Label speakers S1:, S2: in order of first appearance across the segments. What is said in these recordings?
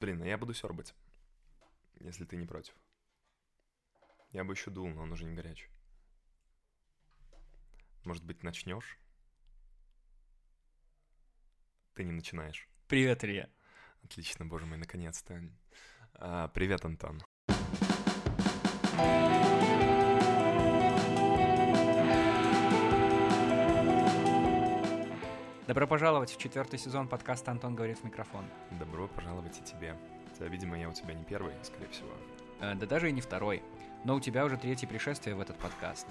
S1: Блин, а я буду сербать, если ты не против. Я бы еще дул, но он уже не горячий. Может быть, начнешь? Ты не начинаешь.
S2: Привет, Илья.
S1: Отлично, боже мой, наконец-то. А, привет, Антон.
S2: Добро пожаловать в четвертый сезон подкаста «Антон говорит в микрофон».
S1: Добро пожаловать и тебе. Хотя, видимо, я у тебя не первый, скорее всего.
S2: Э, да даже и не второй. Но у тебя уже третье пришествие в этот подкаст.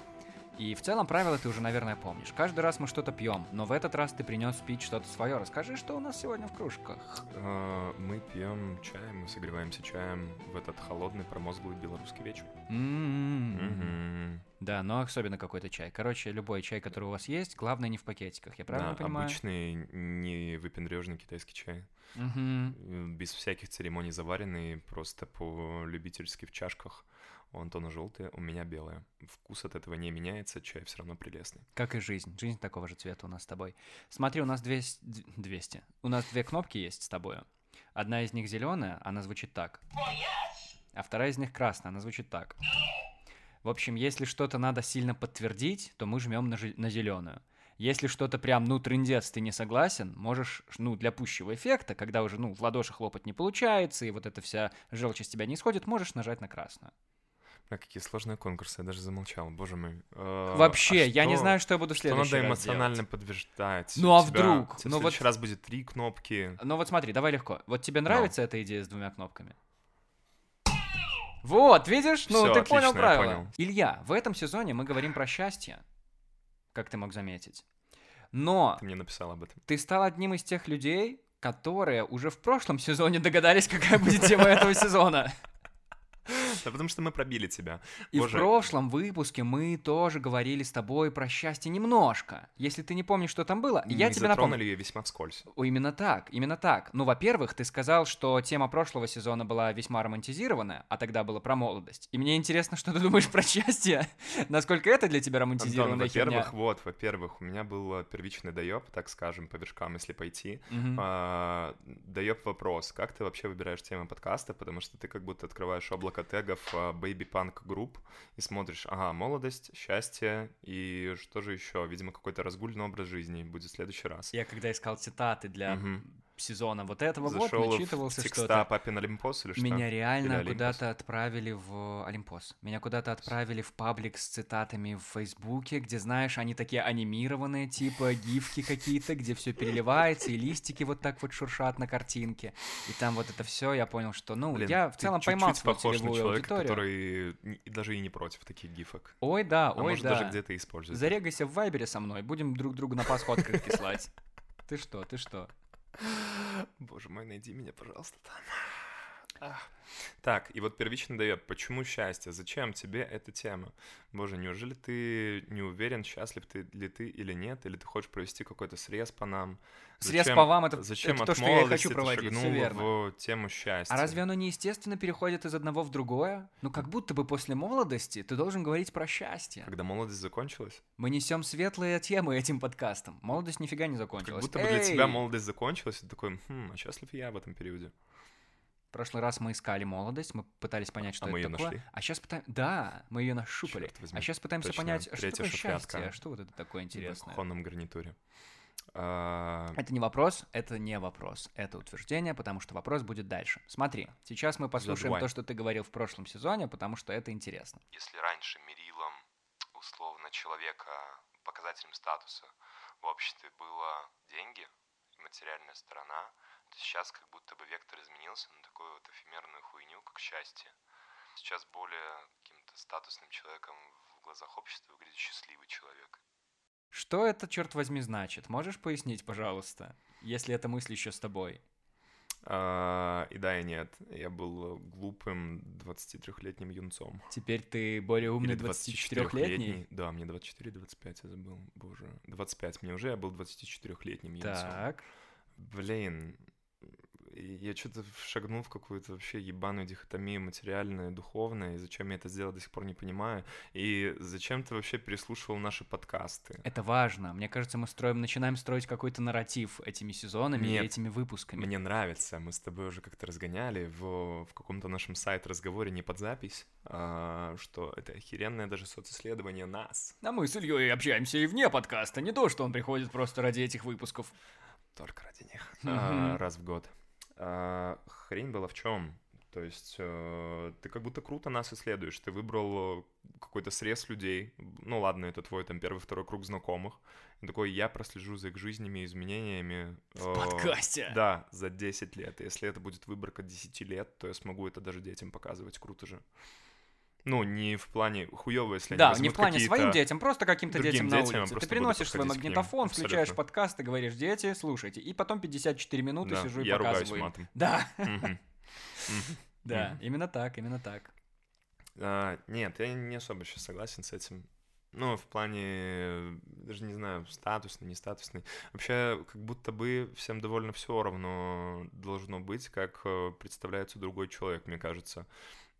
S2: И в целом правила ты уже, наверное, помнишь. Каждый раз мы что-то пьем, но в этот раз ты принес пить что-то свое. Расскажи, что у нас сегодня в кружках.
S1: А, Мы пьем чай, мы согреваемся чаем в этот холодный, промозглый белорусский вечер.
S2: М-м-м. Да, но особенно какой-то чай. Короче, любой чай, который у вас есть, главное не в пакетиках. Я правильно
S1: Да,
S2: понимаю?
S1: обычный, не выпендрежный китайский чай. Э, Без всяких церемоний заваренный, просто по-любительски в чашках. У Антона желтые, у меня белые. Вкус от этого не меняется, чай все равно прелестный.
S2: Как и жизнь. Жизнь такого же цвета у нас с тобой. Смотри, у нас 200... 200. У нас две кнопки есть с тобой. Одна из них зеленая, она звучит так. А вторая из них красная, она звучит так. В общем, если что-то надо сильно подтвердить, то мы жмем на, жи- на зеленую. Если что-то прям, ну, трындец, ты не согласен, можешь, ну, для пущего эффекта, когда уже, ну, в ладоши хлопать не получается, и вот эта вся желчь из тебя не исходит, можешь нажать на красную.
S1: А какие сложные конкурсы, я даже замолчал, боже мой. Э,
S2: Вообще,
S1: а
S2: я не
S1: что-
S2: знаю, что я буду в
S1: Что
S2: следующий
S1: надо
S2: раз
S1: эмоционально
S2: делать.
S1: подтверждать?
S2: Ну, а
S1: тебя-
S2: вдруг? Ну,
S1: в
S2: вот-
S1: следующий раз будет три кнопки.
S2: Ну вот смотри, давай легко. Вот тебе
S1: Ну.
S2: нравится эта идея с двумя кнопками? Вот, видишь? Ну,
S1: Всё,
S2: ты понял
S1: отлично,
S2: правила.
S1: понял.
S2: Илья, в этом сезоне мы говорим про счастье, как ты мог заметить. Но
S1: Ты мне написал об этом.
S2: ты стал одним из тех людей, которые уже в прошлом сезоне догадались, какая будет тема этого сезона.
S1: Да потому что мы пробили тебя.
S2: И
S1: Боже.
S2: в прошлом выпуске мы тоже говорили с тобой про счастье немножко. Если ты не помнишь, что там было, я
S1: мы
S2: тебе напомню.
S1: затронули ее весьма вскользь.
S2: О, Именно так, именно так. Ну, во-первых, ты сказал, что тема прошлого сезона была весьма романтизированная, а тогда было про молодость. И мне интересно, что ты думаешь про счастье? Насколько это для тебя
S1: Антон,
S2: романтизированная херня?
S1: во-первых, вот, во-первых, у меня был э, первичный доеб, так скажем, по вершкам, если пойти. А, Доеб вопрос, как ты вообще выбираешь темы подкаста, потому что ты как будто открываешь облако тегов Baby Punk Group и смотришь, ага, молодость, счастье и что же еще? Видимо, какой-то разгульный образ жизни будет в следующий раз.
S2: Я когда искал цитаты для
S1: Мгм.
S2: Сезона вот этого вот,
S1: Зашел в
S2: начитывался что-то.
S1: Папин Олимпос или что?
S2: Меня
S1: Или
S2: реально
S1: Олимпос?
S2: куда-то отправили в Олимпос. Меня куда-то отправили в паблик с цитатами в Фейсбуке, где, знаешь, они такие анимированные, типа гифки какие-то, где все переливается, и листики вот так вот шуршат на картинке. И там вот это все, я понял, что, ну,
S1: Блин,
S2: я в целом поймал свою
S1: похож на
S2: целевую
S1: человека,
S2: аудиторию.
S1: который даже и не против таких гифок.
S2: Ой, да,
S1: А
S2: ой,
S1: может,
S2: да.
S1: даже где-то использует. их.
S2: Зарегайся в Вайбере со мной, будем друг другу на Пасху открытки слать. Ты что, ты что?
S1: Боже мой, найди меня, пожалуйста, там. Ах. Так, и вот первичный дает. Почему счастье? Зачем тебе эта тема? Боже, неужели ты не уверен, счастлив ты ли ты или нет? Или ты хочешь провести какой-то срез по нам?
S2: Срез
S1: Зачем-
S2: по вам это,
S1: Зачем
S2: это
S1: от
S2: то, что я хочу проводить, все верно.
S1: в тему счастья?
S2: А разве оно неестественно переходит из одного в другое? Ну, как будто бы после молодости ты должен говорить про счастье.
S1: Когда молодость закончилась?
S2: Мы несем светлые темы этим подкастом. Молодость нифига не
S1: Как
S2: закончилась.
S1: будто бы для тебя молодость закончилась, и ты такой, хм, а счастлив я в этом периоде?
S2: В прошлый раз мы искали молодость, мы пытались понять, что
S1: А
S2: это
S1: мы её
S2: такое.
S1: нашли?
S2: А сейчас пытаемся... Да, мы ее
S1: возьми.
S2: А сейчас пытаемся
S1: Точно,
S2: понять, что такое счастье, что вот это такое
S1: В
S2: интересное.
S1: кухонном гарнитуре. А,
S2: Это не вопрос, это не вопрос. Это утверждение, потому что вопрос будет дальше. Смотри, сейчас мы послушаем
S1: Задувай.
S2: то, что ты говорил в прошлом сезоне, потому что это интересно.
S1: Если раньше мерилом условно человека показателем статуса в обществе было деньги, материальная сторона, то сейчас как будто бы вектор изменился на такую вот эфемерную хуйню, как счастье. Сейчас более каким-то статусным человеком в глазах общества выглядит счастливый человек.
S2: Что это, черт возьми, значит? Можешь пояснить, пожалуйста, если эта мысль еще с тобой?
S1: А, и да, и нет. Я был глупым 23-летним юнцом.
S2: Теперь ты более умный
S1: Или
S2: 24-летний?
S1: Да, мне 24-25, я забыл. Боже, 25 мне уже, я был 24-летним юнцом.
S2: Так.
S1: Блин, я что-то шагнул в какую-то вообще ебаную дихотомию материальное, духовное, и зачем я это сделал, до сих пор не понимаю. И зачем ты вообще переслушивал наши подкасты?
S2: Это важно. Мне кажется, мы строим, начинаем строить какой-то нарратив этими сезонами
S1: Нет,
S2: и этими выпусками.
S1: Мне нравится. Мы с тобой уже как-то разгоняли в, в каком-то нашем сайт-разговоре не под запись, а, что это охеренное даже социсследование нас.
S2: А мы с Ильей общаемся и вне подкаста, не то, что он приходит просто ради этих выпусков.
S1: Только ради них. А, раз в год. А, хрень была в чем? То есть э, ты как будто круто нас исследуешь. Ты выбрал какой-то срез людей. Ну ладно, это твой там первый, второй круг знакомых. И такой, я прослежу за их жизнями и изменениями.
S2: В э, подкасте?
S1: Да, за 10 лет. И если это будет выборка 10 лет, то я смогу это даже детям показывать. Круто же. Ну, не в плане хуёво, если
S2: Да,
S1: они
S2: не в плане своим детям, просто каким-то детям на
S1: детям я
S2: улице. Ты приносишь свой
S1: к ним.
S2: магнитофон, включаешь
S1: Абсолютно.
S2: подкаст и говоришь, дети, слушайте. И потом 54 минуты
S1: Да,
S2: сижу и
S1: я ругаюсь
S2: показываю. им.
S1: матом.
S2: Да, да, именно так, именно так.
S1: А, нет, я не особо сейчас согласен с этим. Ну, в плане, даже не знаю, статусный, не статусный. Вообще, как будто бы всем довольно все равно должно быть, как э, представляется другой человек, мне кажется.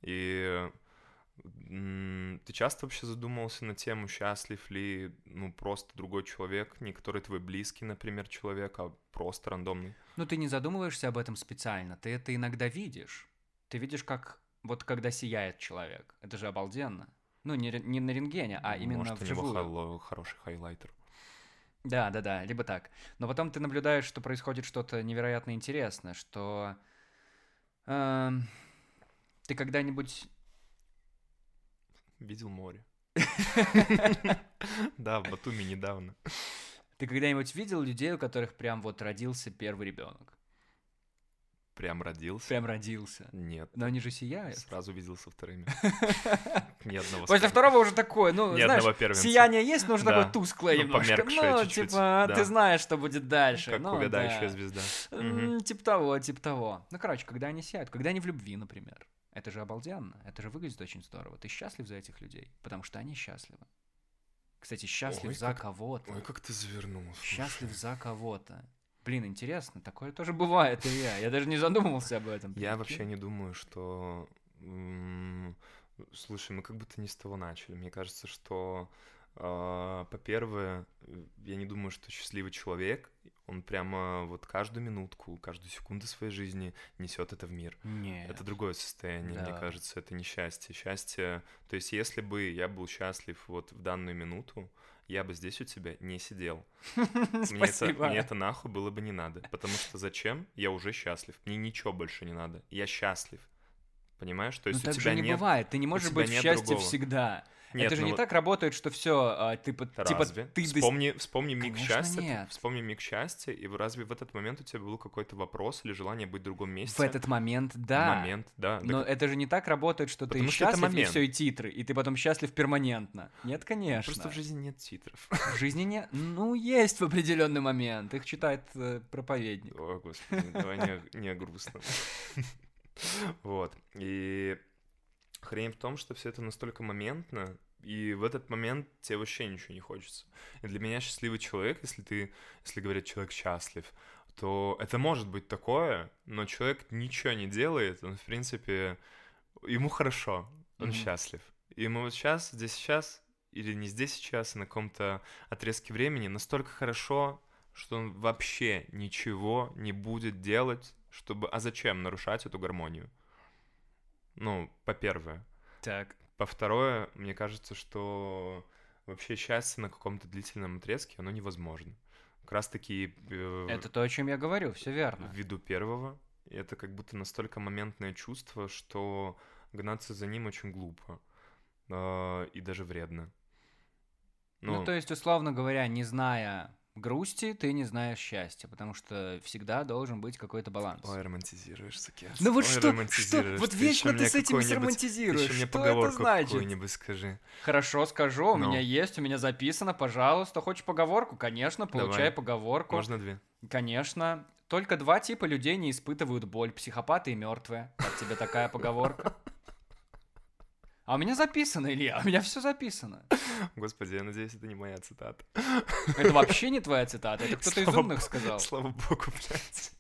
S1: И ты часто вообще задумывался на тему, счастлив ли, ну, просто другой человек, не который твой близкий, например, человек, а просто рандомный?
S2: Ну, ты не задумываешься об этом специально, ты это иногда видишь. Ты видишь, как вот когда сияет человек. Это же обалденно. Ну, не, не на рентгене, а именно
S1: Может, у него
S2: вживую.
S1: хал- хороший хайлайтер.
S2: Да, да, да, либо так. Но потом ты наблюдаешь, что происходит что-то невероятно интересное, что эм, ты когда-нибудь
S1: Видел море. Да, в Батуми недавно.
S2: ты когда-нибудь видел людей, у которых прям вот родился первый ребенок?
S1: Прям родился?
S2: Прям родился.
S1: Нет.
S2: Но они же сияют.
S1: Сразу видел со вторыми. Ни одного
S2: После второго уже такое, ну,
S1: Ни
S2: знаешь, сияние есть, но уже такое тусклое
S1: Ну,
S2: немножко. Ну, типа,
S1: да.
S2: ты знаешь, что будет дальше.
S1: Как
S2: ну,
S1: увядающая
S2: да.
S1: звезда.
S2: Типа того, типа того. Ну, короче, когда они сияют, когда они в любви, например. Это же обалденно, это же выглядит очень здорово. Ты счастлив за этих людей, потому что они счастливы. Кстати, счастлив
S1: Ой,
S2: за
S1: как-
S2: кого-то.
S1: Ой, как ты завернул. слушай.
S2: Счастлив за кого-то. Блин, интересно, такое тоже бывает и я. Я даже не задумывался об этом.
S1: Я вообще не думаю, что... Слушай, мы как будто не с того начали. Мне кажется, что, по-первых, я не думаю, что счастливый человек, он прямо вот каждую минутку, каждую секунду своей жизни несет это в мир.
S2: Нет.
S1: Это другое состояние, мне
S2: Да.
S1: кажется, это не счастье. Счастье, то есть если бы я был счастлив вот в данную минуту, я бы здесь у тебя не сидел. Мне это, мне это нахуй было бы не надо. Потому что зачем? Я уже счастлив. Мне ничего больше не надо. Я счастлив. Понимаешь? То есть у
S2: так
S1: тебя
S2: же не
S1: нет...
S2: бывает. Ты не можешь быть в
S1: нет
S2: счастье
S1: другого.
S2: всегда.
S1: Нет,
S2: это же
S1: ну
S2: не так работает, что все, типа, типа
S1: Разве?
S2: ты дос-
S1: вспомни, вспомни миг
S2: Конечно,
S1: счастья.
S2: нет.
S1: Вспомни миг счастья, и разве в этот момент у тебя был какой-то вопрос или желание быть в другом месте?
S2: в этот момент, да.
S1: момент, да.
S2: Но
S1: Так
S2: это же не так работает, что
S1: Потому
S2: ты
S1: что
S2: счастлив, и все, и титры, и ты потом счастлив перманентно. Нет, конечно.
S1: Просто в жизни нет титров.
S2: В жизни не... Ну, есть в определенный момент. Их читает э, проповедник.
S1: О, господи, давай не, не о грустном. Вот. И хрень в том, что все это настолько моментно, и в этот момент тебе вообще ничего не хочется. И для меня счастливый человек, если ты, если говорят человек счастлив, то это может быть такое, но человек ничего не делает, он, в принципе, ему хорошо, он
S2: Мгм.
S1: счастлив. И ему вот сейчас, здесь сейчас, или не здесь сейчас, а на каком-то отрезке времени настолько хорошо, что он вообще ничего не будет делать, чтобы... А зачем нарушать эту гармонию? Ну, по-первое.
S2: Так.
S1: По-второе, мне кажется, что вообще счастье на каком-то длительном отрезке, оно невозможно. Как раз-таки э,
S2: Это то, о чем я говорю, все верно.
S1: ввиду первого, это как будто настолько моментное чувство, что гнаться за ним очень глупо э, и даже вредно.
S2: Ну, то есть, условно говоря, не зная грусти, ты не знаешь счастья, потому что всегда должен быть какой-то баланс.
S1: Ой, романтизируешь, Сакес.
S2: ну вот
S1: Ой,
S2: что, что, вот
S1: Ты
S2: вечно ты с этим романтизируешь.
S1: Еще мне
S2: Что это значит?
S1: какую-нибудь скажи.
S2: Хорошо, скажу, у
S1: Ну.
S2: меня есть, у меня записано, пожалуйста. Хочешь поговорку? Конечно, получай
S1: Давай.
S2: поговорку.
S1: Можно две?
S2: Конечно. Только два типа людей не испытывают боль. Психопаты и мертвые. Как тебе такая поговорка? А у меня записано, Илья, у меня все записано.
S1: Господи, я надеюсь, это не моя цитата.
S2: Это вообще не твоя цитата, это кто-то из умных сказал.
S1: Слава богу, блядь.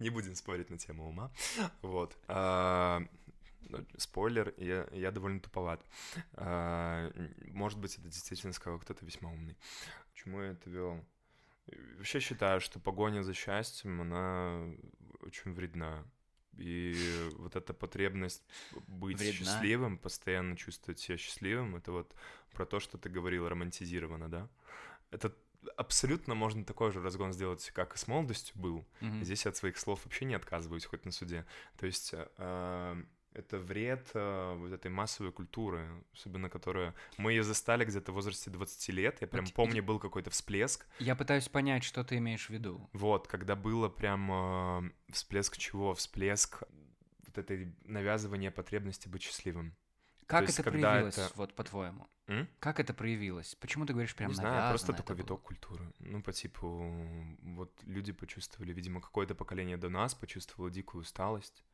S1: Не будем спорить на тему ума. Вот. А, ну, спойлер, я, я довольно туповат. А, может быть, это действительно сказал кто-то весьма умный. Почему я это вел? Вообще считаю, что погоня за счастьем, она очень вредна. И вот эта потребность быть Вредна. счастливым, постоянно чувствовать себя счастливым, это вот про то, что ты говорил, романтизировано, да? Это абсолютно можно такой же разгон сделать, как и с молодостью был. Mm-hmm. Здесь я от своих слов вообще не отказываюсь, хоть на суде. То есть э, это вред э, вот этой массовой культуры, особенно которая... Мы ее застали где-то в возрасте 20 лет, я прям вот помню, был какой-то всплеск.
S2: Я пытаюсь понять, что ты имеешь в виду.
S1: Вот, когда было прям э, всплеск чего? Всплеск вот этой навязывания потребности быть счастливым.
S2: Как это проявилось, это... вот по-твоему? М? Как это проявилось? Почему ты говоришь прям Не знаю,
S1: просто такой было? виток культуры. Ну, по типу, вот люди почувствовали, видимо, какое-то поколение до нас почувствовало дикую усталость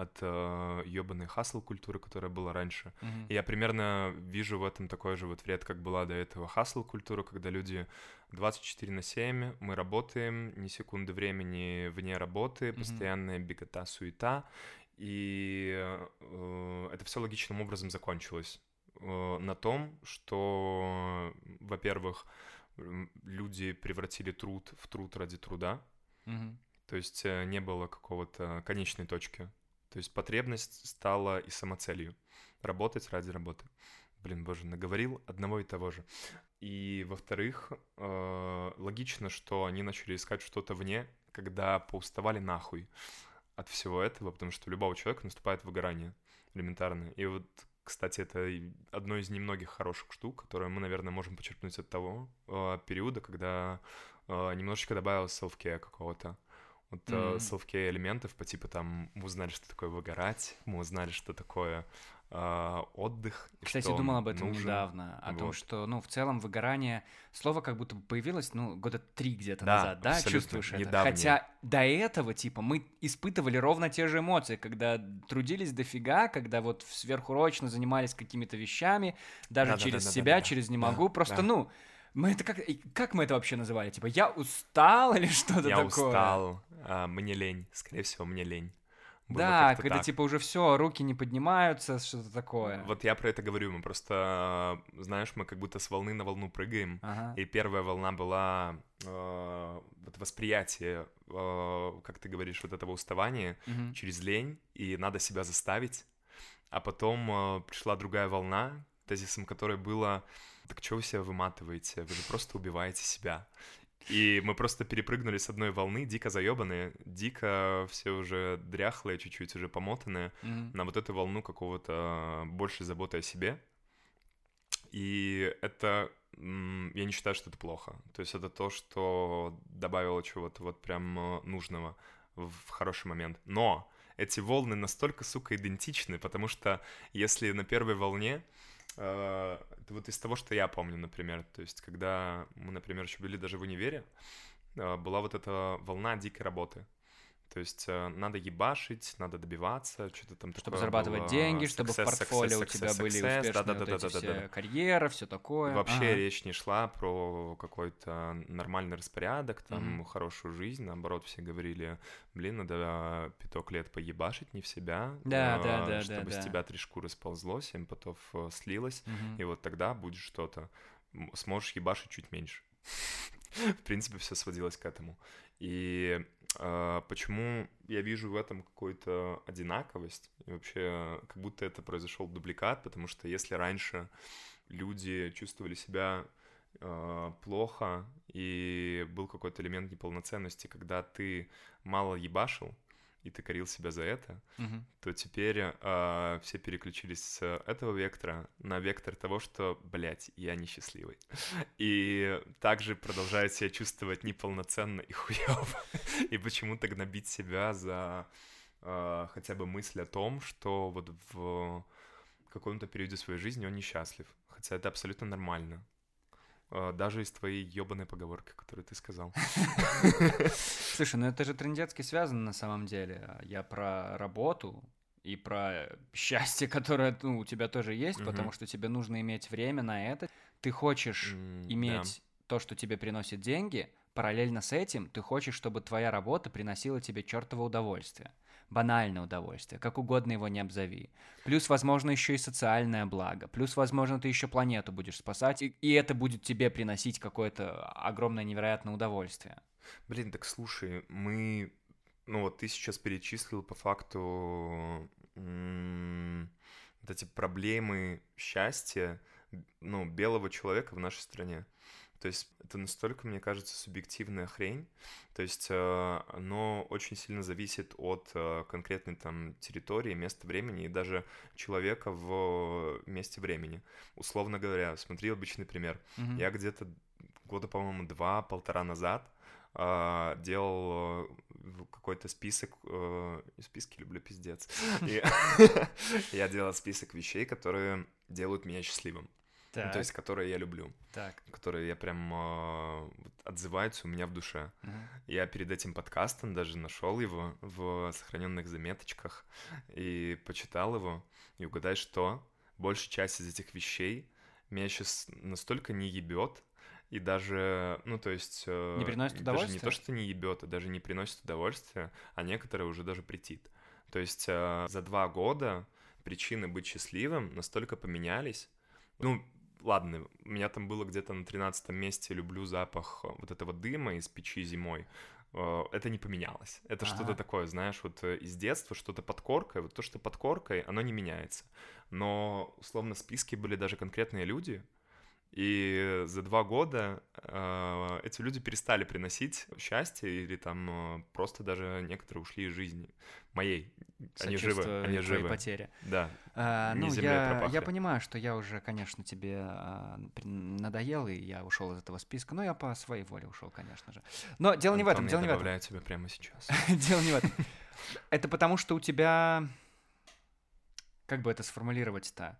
S1: от э, ебаной хасл культуры, которая была раньше. Mm-hmm. И я примерно вижу в этом такой же вот вред, как была до этого хасл культура, когда люди 24 на 7, мы работаем, ни секунды времени вне работы, mm-hmm. постоянная бегота, суета, и э, это все логичным образом закончилось э, на том, что, во-первых, люди превратили труд в труд ради труда, mm-hmm. то есть э, не было какого-то конечной точки то есть потребность стала и самоцелью. Работать ради работы. Блин, боже, наговорил одного и того же. И, во-вторых, э, логично, что они начали искать что-то вне, когда поуставали нахуй от всего этого, потому что у любого человека наступает выгорание элементарно. И вот, кстати, это одно из немногих хороших штук, которые мы, наверное, можем почерпнуть от того э, периода, когда э, немножечко добавилось self-care какого-то вот mm-hmm. self-care элементов по типу там мы узнали, что такое выгорать, мы узнали, что такое э, отдых.
S2: Кстати, думал об этом нужен. недавно, о вот. том, что, ну, в целом выгорание, слово как будто бы появилось, ну, года три где-то да, назад, да, чувствуешь недавнее. это? Хотя до этого, типа, мы испытывали ровно те же эмоции, когда трудились дофига, когда вот сверхурочно занимались какими-то вещами, даже да, через да, да, себя, да, да, через не могу, да, просто, да. ну, мы это как, как мы это вообще называли? Типа, я устал или что-то такое?
S1: Я устал, а, мне лень, скорее всего, мне лень.
S2: Было да, когда так. типа уже все, руки не поднимаются, что-то такое.
S1: Вот я про это говорю, мы просто, знаешь, мы как будто с волны на волну прыгаем, ага. и первая волна была э, вот восприятие, э, как ты говоришь, вот этого уставания угу. через лень, и надо себя заставить, а потом э, пришла другая волна, тезисом которой было так что вы себя выматываете? Вы же просто убиваете себя. И мы просто перепрыгнули с одной волны, дико заебанные, дико все уже дряхлые, чуть-чуть уже помотанные, mm-hmm. на вот эту волну какого-то большей заботы о себе. И это, я не считаю, что это плохо. То есть это то, что добавило чего-то вот прям э, нужного в хороший момент. Но эти волны настолько, сука, идентичны, потому что если на первой волне вот из того, что я помню, например. То есть, когда мы, например, еще были даже в универе, э, была вот эта волна дикой работы. То есть э, надо ебашить, надо добиваться, что-то там
S2: Чтобы зарабатывать было... деньги, чтобы success, в портфолио success, у тебя success, были успешные да, да, вот да, эти да, все да, да. карьеры, все такое.
S1: Вообще ага. речь не шла про какой-то нормальный распорядок, там, mm-hmm. хорошую жизнь. Наоборот, все говорили, блин, надо пяток лет поебашить не в себя,
S2: да, э, да, да,
S1: чтобы
S2: да,
S1: с тебя три шкуры сползло, семь потов э, слилось, mm-hmm. и вот тогда будет что-то. Сможешь ебашить чуть меньше. В принципе, все сводилось к этому. И почему я вижу в этом какую-то одинаковость, и вообще как будто это произошел дубликат, потому что если раньше люди чувствовали себя э, плохо, и был какой-то элемент неполноценности, когда ты мало ебашил, и ты корил себя за это, угу. то теперь э, все переключились с этого вектора на вектор того, что, блядь, я несчастливый. И также продолжают себя чувствовать неполноценно и хуёво. И почему-то гнобить себя за э, хотя бы мысль о том, что вот в каком-то периоде своей жизни он несчастлив. Хотя это абсолютно нормально. А, даже из твоей ебаной поговорки, которую ты сказал.
S2: Слушай, ну это же трендецки связано на самом деле. Я про работу и про счастье, которое ну, у тебя тоже есть, потому что тебе нужно иметь время на это. Ты хочешь иметь то, что тебе приносит деньги, параллельно с этим ты хочешь, чтобы твоя работа приносила тебе чертово удовольствие. Банальное удовольствие, как угодно его не обзови. Плюс, возможно, еще и социальное благо. Плюс, возможно, ты еще планету будешь спасать, и, и это будет тебе приносить какое-то огромное невероятное удовольствие.
S1: Блин, так слушай, мы... Ну вот ты сейчас перечислил по факту вот эти проблемы счастья, ну, белого человека в нашей стране. То есть это настолько, мне кажется, субъективная хрень. То есть э, оно очень сильно зависит от э, конкретной там территории, места времени и даже человека в месте времени. Условно говоря, смотри обычный пример. Mm-hmm. Я где-то года, по-моему, два-полтора назад э, делал какой-то список, списки люблю пиздец. Я делал список вещей, которые делают меня счастливым. Так. Ну, то есть, которые я люблю. Так. Которые я прям э, отзываются у меня в душе. Угу. Я перед этим подкастом даже нашел его в сохраненных заметочках и почитал его. И угадай, что большая часть из этих вещей меня сейчас настолько не ебет, и даже, ну, то есть...
S2: Э, не приносит удовольствия?
S1: Даже не то, что не ебет, а даже не приносит удовольствия, а некоторые уже даже претит. То есть э, за два года причины быть счастливым настолько поменялись. Ну, ладно, у меня там было где-то на 13 месте «Люблю запах вот этого дыма из печи зимой», э, это не поменялось. Это ага. что-то такое, знаешь, вот э, из детства что-то под коркой, вот то, что под коркой, оно не меняется. Но, условно, в списке были даже конкретные люди, и за два года э, эти люди перестали приносить счастье или там э, просто даже некоторые ушли из жизни моей. Они живы, они живы.
S2: потери.
S1: Да.
S2: А, ну, я, я понимаю, что я уже, конечно, тебе а, надоел, и я ушел из этого списка. Но я по своей воле ушел, конечно же. Но дело Антон, не в этом, дело не в этом.
S1: Я тебя прямо сейчас.
S2: дело не в этом. Это потому, что у тебя... Как бы это сформулировать-то?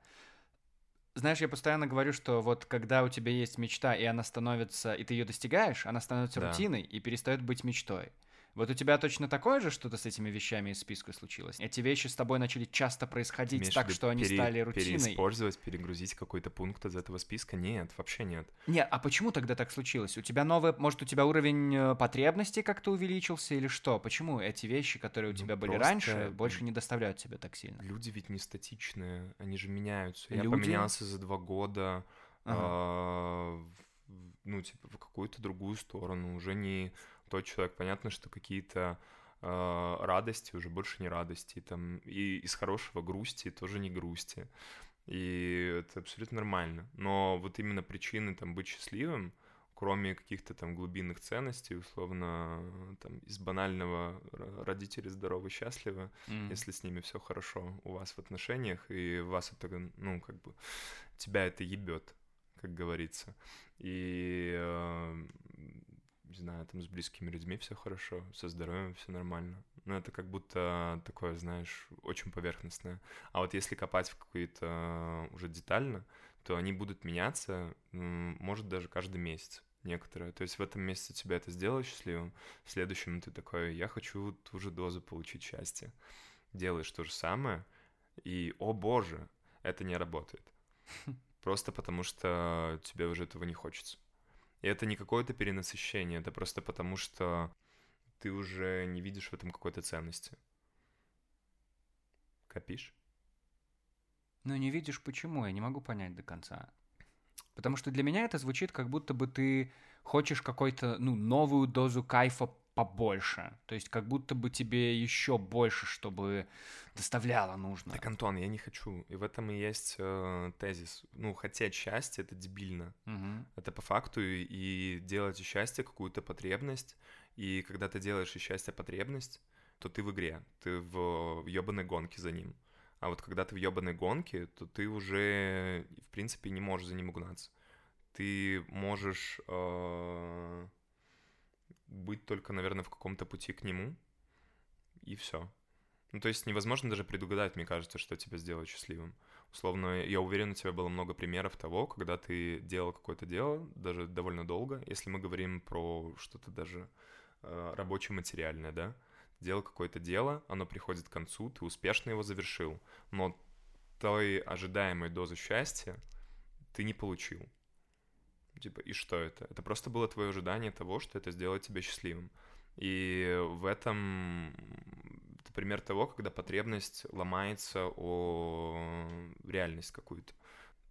S2: Знаешь, я постоянно говорю, что вот когда у тебя есть мечта, и она становится, и ты ее достигаешь, она становится да. рутиной и перестает быть мечтой. Вот у тебя точно такое же что-то с этими вещами из списка случилось? Эти вещи с тобой начали часто происходить Имеешь так, что они пере, стали рутиной?
S1: Переиспользовать, перегрузить какой-то пункт из этого списка? Нет, вообще нет.
S2: Нет, а почему тогда так случилось? У тебя новый, может, у тебя уровень э, потребностей как-то увеличился или что? Почему эти вещи, которые у ну, тебя были раньше, больше не доставляют тебе так сильно?
S1: Люди ведь не статичные, они же меняются. Люди? Я поменялся за два года, ага. э, ну, типа, в какую-то другую сторону, уже не тот человек. Понятно, что какие-то э, радости уже больше не радости, там, и из хорошего грусти тоже не грусти. И это абсолютно нормально. Но вот именно причины там быть счастливым, кроме каких-то там глубинных ценностей, условно, там, из банального родители здоровы, счастливы, mm. если с ними все хорошо у вас в отношениях, и вас это, ну, как бы, тебя это ебет, как говорится. И э, не знаю, там с близкими людьми все хорошо, со здоровьем все нормально. Но это как будто такое, знаешь, очень поверхностное. А вот если копать в какие-то уже детально, то они будут меняться, может, даже каждый месяц некоторые. То есть в этом месяце тебя это сделало счастливым, в следующем ты такой, я хочу ту же дозу получить счастья. Делаешь то же самое, и, о боже, это не работает. Просто потому что тебе уже этого не хочется. И это не какое-то перенасыщение, это просто потому, что ты уже не видишь в этом какой-то ценности. Копишь?
S2: Ну, не видишь почему, я не могу понять до конца. Потому что для меня это звучит, как будто бы ты хочешь какой-то, ну, новую дозу кайфа побольше. То есть как будто бы тебе еще больше, чтобы доставляло нужно.
S1: Так, Антон, я не хочу. И в этом и есть э, тезис. Ну, хотеть счастье — это дебильно. Угу. Это по факту и, делать из счастья какую-то потребность. И когда ты делаешь из счастья потребность, то ты в игре, ты в ебаной гонке за ним. А вот когда ты в ебаной гонке, то ты уже, в принципе, не можешь за ним угнаться. Ты можешь... Э быть только, наверное, в каком-то пути к нему, и все. Ну, то есть невозможно даже предугадать, мне кажется, что тебя сделает счастливым. Условно, я уверен, у тебя было много примеров того, когда ты делал какое-то дело, даже довольно долго, если мы говорим про что-то даже э, рабоче-материальное, да, делал какое-то дело, оно приходит к концу, ты успешно его завершил, но той ожидаемой дозы счастья ты не получил Типа, и что это? Это просто было твое ожидание того, что это сделает тебя счастливым. И в этом это пример того, когда потребность ломается о реальность какую-то.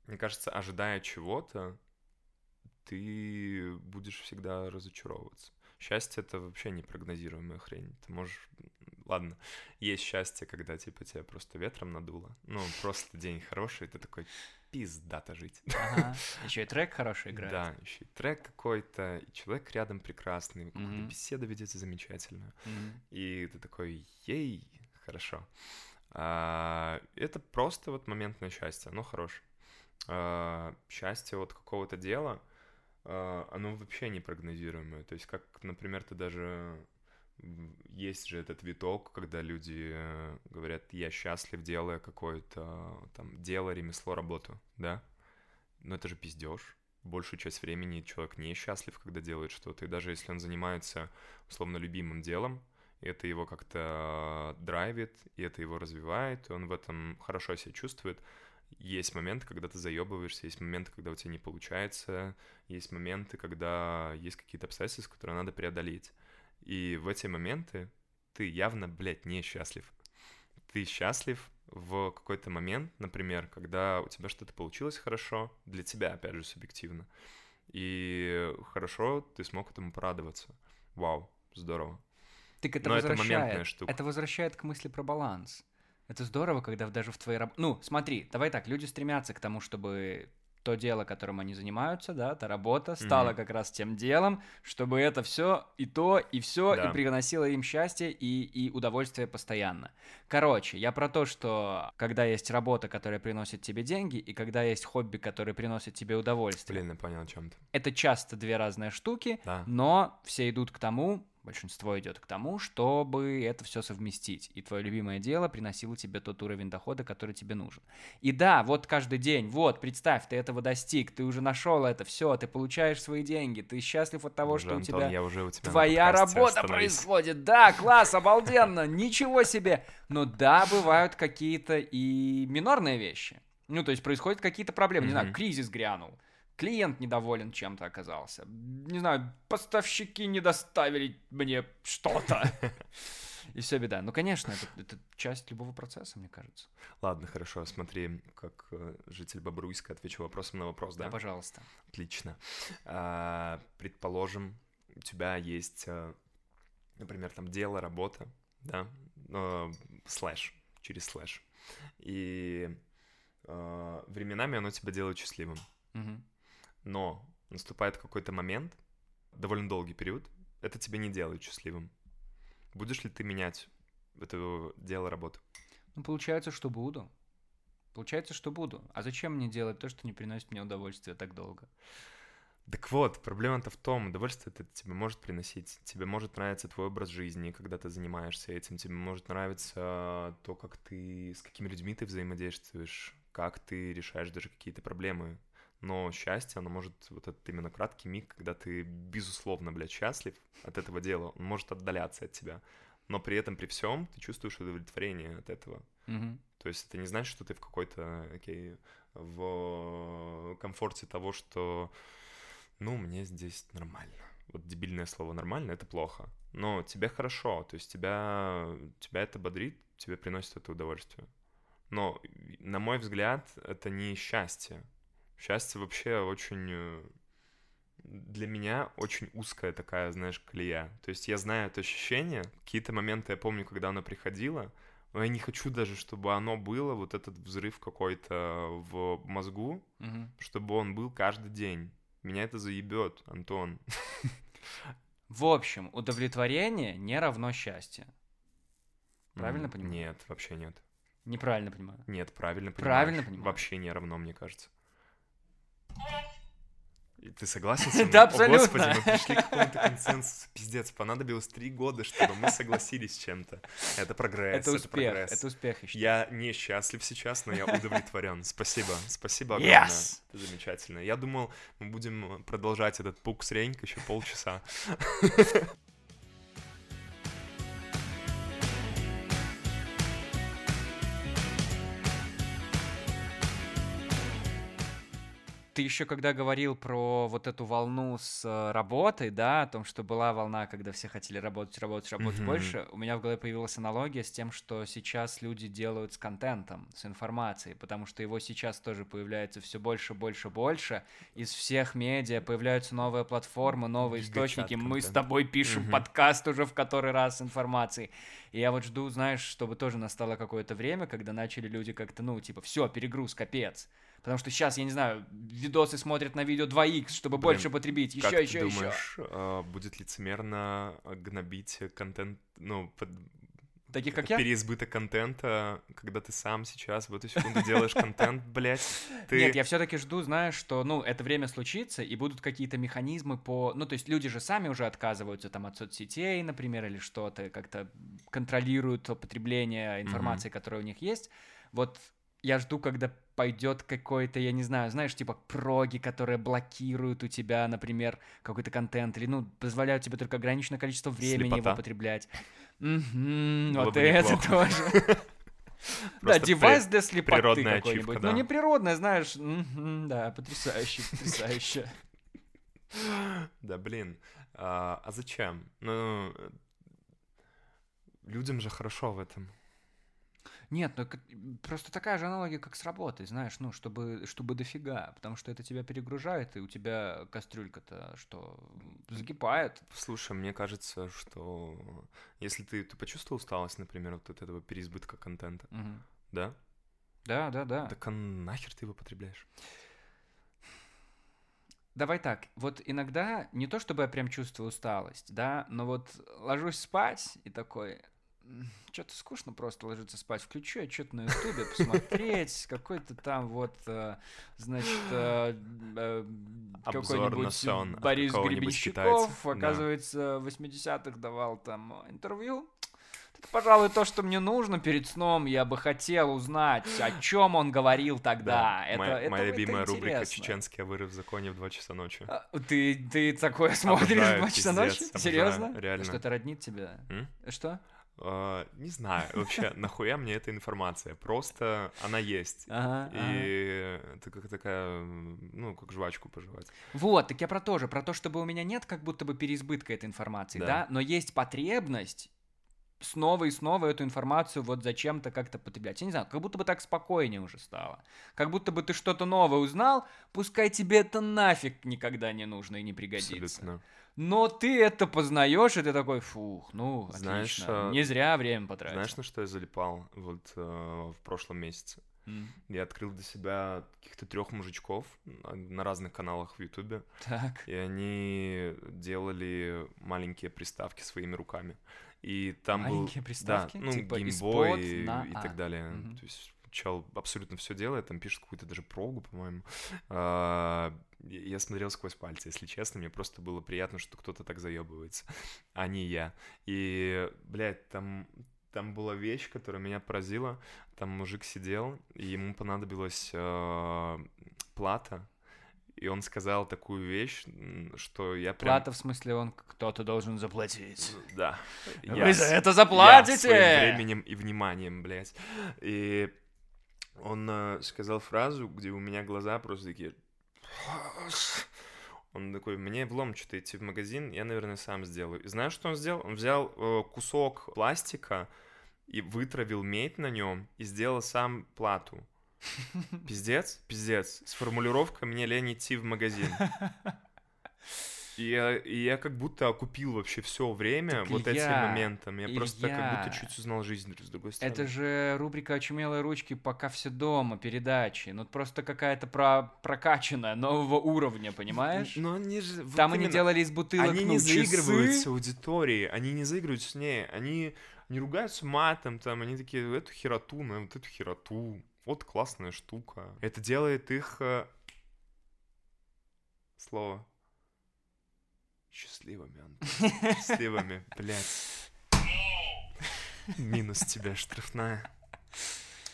S1: Мне кажется, ожидая чего-то, ты будешь всегда разочаровываться. Счастье — это вообще непрогнозируемая хрень. Ты можешь... Ладно, есть счастье, когда, типа, тебя просто ветром надуло. Ну, просто день хороший, ты такой, пиздато жить.
S2: Ага. Еще и трек хороший играет.
S1: Да, еще и трек какой-то, и человек рядом прекрасный, mm-hmm. беседа ведется замечательно. Mm-hmm. И ты такой, ей, хорошо. А, это просто вот моментное счастье, оно хорошее. А, счастье вот какого-то дела, а, оно вообще непрогнозируемое. То есть, как, например, ты даже есть же этот виток, когда люди э, говорят, я счастлив, делая какое-то там дело, ремесло, работу, да? Но это же пиздеж. Большую часть времени человек не счастлив, когда делает что-то. И даже если он занимается условно любимым делом, это его как-то драйвит, и это его развивает, и он в этом хорошо себя чувствует. Есть моменты, когда ты заебываешься, есть моменты, когда у тебя не получается, есть моменты, когда есть какие-то обстоятельства, которые надо преодолеть. И в эти моменты ты явно, блядь, не счастлив. Ты счастлив в какой-то момент, например, когда у тебя что-то получилось хорошо, для тебя, опять же, субъективно, и хорошо ты смог этому порадоваться. Вау, здорово.
S2: Так это
S1: Но
S2: возвращает,
S1: это моментная штука.
S2: Это возвращает к мысли про баланс. Это здорово, когда даже в твоей работе... Ну, смотри, давай так, люди стремятся к тому, чтобы то дело, которым они занимаются, да, та работа стала mm-hmm. как раз тем делом, чтобы это все и то, и все, да. и приносило им счастье и, и удовольствие постоянно. Короче, я про то, что когда есть работа, которая приносит тебе деньги, и когда есть хобби, которое приносит тебе удовольствие.
S1: Блин, я понял о чем-то.
S2: Это часто две разные штуки,
S1: да.
S2: но все идут к тому, большинство идет к тому, чтобы это все совместить, и твое любимое дело приносило тебе тот уровень дохода, который тебе нужен. И да, вот каждый день, вот, представь, ты этого достиг, ты уже нашел это, все, ты получаешь свои деньги, ты счастлив от того,
S1: уже,
S2: что
S1: Антон,
S2: у тебя,
S1: я уже у тебя
S2: твоя работа происходит. Да, класс, обалденно, ничего себе. Но да, бывают какие-то и минорные вещи. Ну, то есть происходят какие-то проблемы, не знаю, кризис грянул клиент недоволен чем-то оказался. Не знаю, поставщики не доставили мне что-то. И все беда. Ну, конечно, это, это часть любого процесса, мне кажется.
S1: Ладно, хорошо, смотри, как э, житель Бобруйска отвечу вопросом на вопрос, да?
S2: Да, пожалуйста.
S1: Отлично. А, предположим, у тебя есть, э, например, там дело, работа, да, э, слэш, через слэш. И э, временами оно тебя делает счастливым.
S2: Угу
S1: но наступает какой-то момент, довольно долгий период, это тебя не делает счастливым. Будешь ли ты менять это дело, работу?
S2: Ну, получается, что буду. Получается, что буду. А зачем мне делать то, что не приносит мне удовольствия так долго?
S1: Так вот, проблема-то в том, удовольствие это тебе может приносить. Тебе может нравиться твой образ жизни, когда ты занимаешься этим. Тебе может нравиться то, как ты, с какими людьми ты взаимодействуешь, как ты решаешь даже какие-то проблемы но счастье, оно может, вот этот именно краткий миг, когда ты, безусловно, блядь, счастлив от этого дела, он может отдаляться от тебя, но при этом, при всем, ты чувствуешь удовлетворение от этого.
S2: Mm-hmm.
S1: То есть это не значит, что ты в какой-то, окей, в комфорте того, что, ну, мне здесь нормально. Вот дебильное слово «нормально» — это плохо. Но тебе хорошо, то есть тебя, тебя это бодрит, тебе приносит это удовольствие. Но, на мой взгляд, это не счастье. Счастье вообще очень э, для меня очень узкая такая, знаешь, колея. То есть я знаю это ощущение, какие-то моменты я помню, когда оно приходило, но я не хочу даже, чтобы оно было, вот этот взрыв какой-то в мозгу,
S2: угу.
S1: чтобы он был каждый день. Меня это заебет, Антон.
S2: В общем, удовлетворение не равно счастье. Правильно mm, понимаю?
S1: Нет, вообще нет.
S2: Неправильно понимаю.
S1: Нет, правильно
S2: понимаю. Правильно понимаю.
S1: Вообще не равно, мне кажется. Ты согласен с ним?
S2: Да, абсолютно. О,
S1: Господи, мы пришли к какому-то консенсусу. Пиздец, понадобилось три года, чтобы мы согласились с чем-то. Это прогресс.
S2: Это успех,
S1: это, прогресс.
S2: это успех, я считаю.
S1: Я не счастлив сейчас, но я удовлетворен. Спасибо, спасибо огромное.
S2: Yes!
S1: Это замечательно. Я думал, мы будем продолжать этот пук с Реньк еще полчаса.
S2: ты еще когда говорил про вот эту волну с э, работой, да, о том, что была волна, когда все хотели работать, работать, работать mm-hmm. больше, у меня в голове появилась аналогия с тем, что сейчас люди делают с контентом, с информацией, потому что его сейчас тоже появляется все больше, больше, больше. Из всех медиа появляются новые платформы, новые источники. Мы с тобой пишем mm-hmm. подкаст уже в который раз информации. И я вот жду, знаешь, чтобы тоже настало какое-то время, когда начали люди как-то, ну, типа, все, перегруз, капец Потому что сейчас, я не знаю, видосы смотрят на видео 2х, чтобы Блин, больше потребить, еще, как еще,
S1: ты думаешь, еще. А, будет лицемерно гнобить контент, ну, под...
S2: Таких, как я?
S1: Переизбыток контента, когда ты сам сейчас в эту секунду делаешь контент, блядь. Ты...
S2: Нет, я все-таки жду, знаешь, что, ну, это время случится, и будут какие-то механизмы по... Ну, то есть люди же сами уже отказываются там от соцсетей, например, или что-то, как-то контролируют потребление информации, mm-hmm. которая у них есть. Вот я жду, когда пойдет какой-то, я не знаю, знаешь, типа проги, которые блокируют у тебя, например, какой-то контент, или, ну, позволяют тебе только ограниченное количество времени Слепота. его потреблять. Вот это тоже. Да, девайс для слепоты какой-нибудь. Ну, не природная, знаешь. Да, потрясающе, потрясающе.
S1: Да, блин. А, а зачем? Ну, людям же хорошо в этом.
S2: Нет, ну просто такая же аналогия, как с работой, знаешь, ну, чтобы, чтобы дофига, потому что это тебя перегружает, и у тебя кастрюлька-то что, закипает.
S1: Слушай, мне кажется, что если ты, ты почувствовал усталость, например, вот от этого переизбытка контента, угу. да?
S2: Да, да, да.
S1: Так а нахер ты его потребляешь?
S2: Давай так, вот иногда не то чтобы я прям чувствую усталость, да, но вот ложусь спать и такой, что-то скучно просто ложиться спать. Включу я что-то на Ютубе посмотреть, какой-то там вот, э, значит, э, э, какой-нибудь Борис Гребенщиков, оказывается, в 80-х давал там интервью. Это, пожалуй, то, что мне нужно перед сном. Я бы хотел узнать, о чем он говорил тогда. Да, это,
S1: моя,
S2: это,
S1: моя любимая это рубрика «Чеченские вырыв в законе» в 2 часа ночи. А,
S2: ты, ты такое смотришь обожаю, в 2 часа ночи? Серьезно? Реально. Что это роднит тебя? М? Что?
S1: Uh, не знаю, вообще, нахуя мне эта информация? Просто она есть. Ага, и ага. это как такая, ну, как жвачку пожевать.
S2: Вот, так я про то же, про то, чтобы у меня нет как будто бы переизбытка этой информации, да, да? но есть потребность снова и снова эту информацию вот зачем-то как-то потреблять. Я не знаю, как будто бы так спокойнее уже стало. Как будто бы ты что-то новое узнал, пускай тебе это нафиг никогда не нужно и не пригодится. Абсолютно но ты это познаешь, и ты такой, фух, ну, знаешь, отлично. А, не зря время потратил.
S1: Знаешь, на что я залипал вот э, в прошлом месяце? Mm. Я открыл для себя каких-то трех мужичков на разных каналах в Ютубе. Так. И они делали маленькие приставки своими руками. И там
S2: маленькие
S1: был,
S2: приставки,
S1: да, ну, типа геймбой и, на... и а. так далее. Mm-hmm. То есть чел абсолютно все делает, там пишет какую-то даже прогу, по-моему. А, я смотрел сквозь пальцы, если честно, мне просто было приятно, что кто-то так заебывается, а не я. И, блядь, там, там была вещь, которая меня поразила. Там мужик сидел, и ему понадобилась э, плата, и он сказал такую вещь, что я прям...
S2: Плата, в смысле, он кто-то должен заплатить.
S1: Да.
S2: Вы я, за это заплатите! Я
S1: своим временем и вниманием, блядь. И он э, сказал фразу, где у меня глаза просто такие... Он такой, мне влом что-то идти в магазин, я, наверное, сам сделаю. И знаешь, что он сделал? Он взял э, кусок пластика и вытравил медь на нем и сделал сам плату. Пиздец, пиздец. С формулировкой «мне лень идти в магазин». И я, и я как будто окупил вообще все время так вот я, этим моментом. Я просто я... как будто чуть узнал жизнь с другой стороны.
S2: Это же рубрика «Очумелые ручки», пока все дома, передачи. Ну, просто какая-то про прокачанная, нового уровня, понимаешь?
S1: Но они же... Вот
S2: Там именно, они делали из бутылок,
S1: Они
S2: ну,
S1: не заигрывают с аудиторией, они не заигрывают с ней, они не ругаются матом, там, они такие, эту хероту, на вот эту хероту. Вот классная штука. Это делает их... Э, слово Счастливыми, Антон. Счастливыми, блядь. Минус тебя штрафная.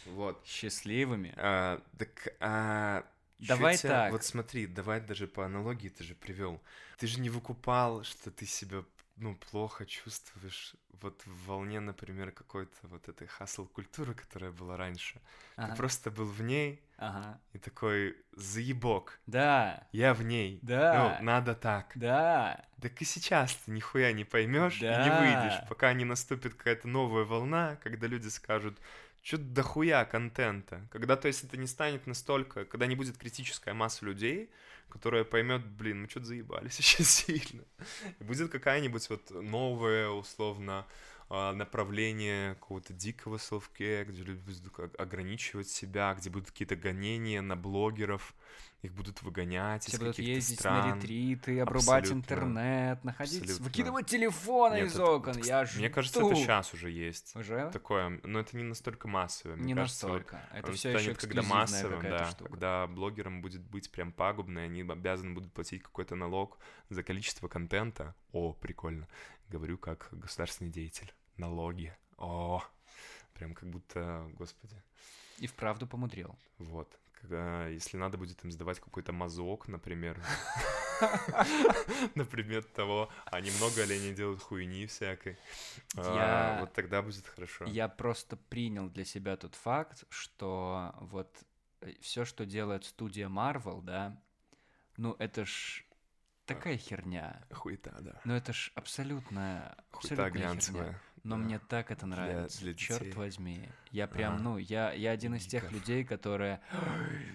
S1: Вот.
S2: Счастливыми?
S1: А, так, а,
S2: Давай так.
S1: Вот смотри, давай даже по аналогии ты же привел. Ты же не выкупал, что ты себя ну, плохо чувствуешь вот в волне, например, какой-то вот этой хасл-культуры, которая была раньше.
S2: Ага.
S1: Ты просто был в ней
S2: Ага.
S1: и такой заебок.
S2: Да.
S1: Я в ней.
S2: Да.
S1: Ну, надо так.
S2: Да.
S1: Так и сейчас ты нихуя не поймешь и не
S2: Да.
S1: выйдешь, пока не наступит какая-то новая волна, когда люди скажут, что дохуя контента. Когда, то есть, это не станет настолько, когда не будет критическая масса людей, которая поймет, блин, мы что-то заебались очень сильно. И будет какая-нибудь вот новая, условно, направление какого-то дикого селфкея, где люди будут ограничивать себя, где будут какие-то гонения на блогеров, их будут выгонять
S2: Все
S1: из
S2: будут ездить
S1: стран.
S2: на ретриты, обрубать
S1: Абсолютно.
S2: интернет, находить,
S1: Абсолютно.
S2: выкидывать телефоны
S1: Нет,
S2: из
S1: это-
S2: окон.
S1: это,
S2: Я
S1: кс- Мне
S2: жду.
S1: кажется, это сейчас уже есть.
S2: Уже?
S1: Такое, но это не настолько массовое. Мне
S2: Не
S1: кажется, вот
S2: настолько. Это
S1: оно
S2: все
S1: станет,
S2: еще
S1: когда массовым, да,
S2: штука.
S1: когда блогерам будет быть прям пагубно, и они обязаны будут платить какой-то налог за количество контента. О, прикольно. Говорю как государственный деятель. Налоги. О, прям как будто, господи.
S2: И вправду помудрил.
S1: Вот. Когда, если надо будет им сдавать какой-то мазок, например, на предмет того, а немного ли они делают хуйни всякой, а, вот тогда будет хорошо.
S2: Я просто принял для себя тот факт, что вот все, что делает студия Marvel, да, ну это ж такая херня.
S1: Хуета, да.
S2: Ну это ж абсолютная,
S1: Хуета
S2: абсолютная херня.
S1: глянцевая.
S2: Но
S1: да.
S2: мне так это
S1: Для-
S2: нравится,
S1: для
S2: черт
S1: детей.
S2: возьми. Я прям,
S1: Ага.
S2: ну, я, я один из тех людей, которые...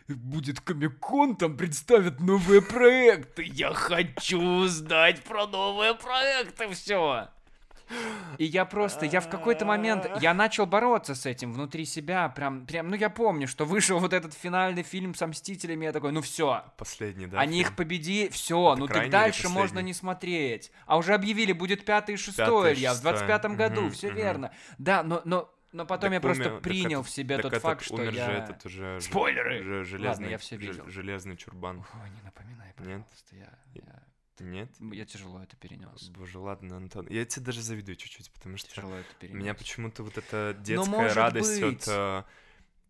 S2: Будет Комик-кон, там представят новые проекты. Я хочу узнать про новые проекты, все. И я просто, я в какой-то момент, я начал бороться с этим внутри себя, прям, прям, ну я помню, что вышел вот этот финальный фильм со Мстителями, я такой, ну все,
S1: Последний, да?
S2: они их
S1: фильм?
S2: победи, все, ну
S1: крайний
S2: так дальше можно не смотреть. А уже объявили, будет пятый и шестой, Илья, в
S1: шестой.
S2: 25-м году, все верно. Да, но, но, но потом
S1: Так
S2: я просто
S1: умер- так
S2: принял
S1: этот-
S2: в себе
S1: так
S2: тот
S1: этот
S2: факт, что
S1: умер
S2: я...
S1: же этот уже...
S2: Спойлеры!
S1: же железный,
S2: я всё
S1: ж-
S2: видел.
S1: железный чурбан.
S2: Ой, не напоминай,
S1: Нет?
S2: пожалуйста, я, я,
S1: Нет?
S2: я тяжело это перенес.
S1: Боже, ладно, Антон. Я тебе даже завидую чуть-чуть, потому что
S2: Тяжело это перенес.
S1: меня почему-то вот эта детская радость
S2: быть.
S1: от... э,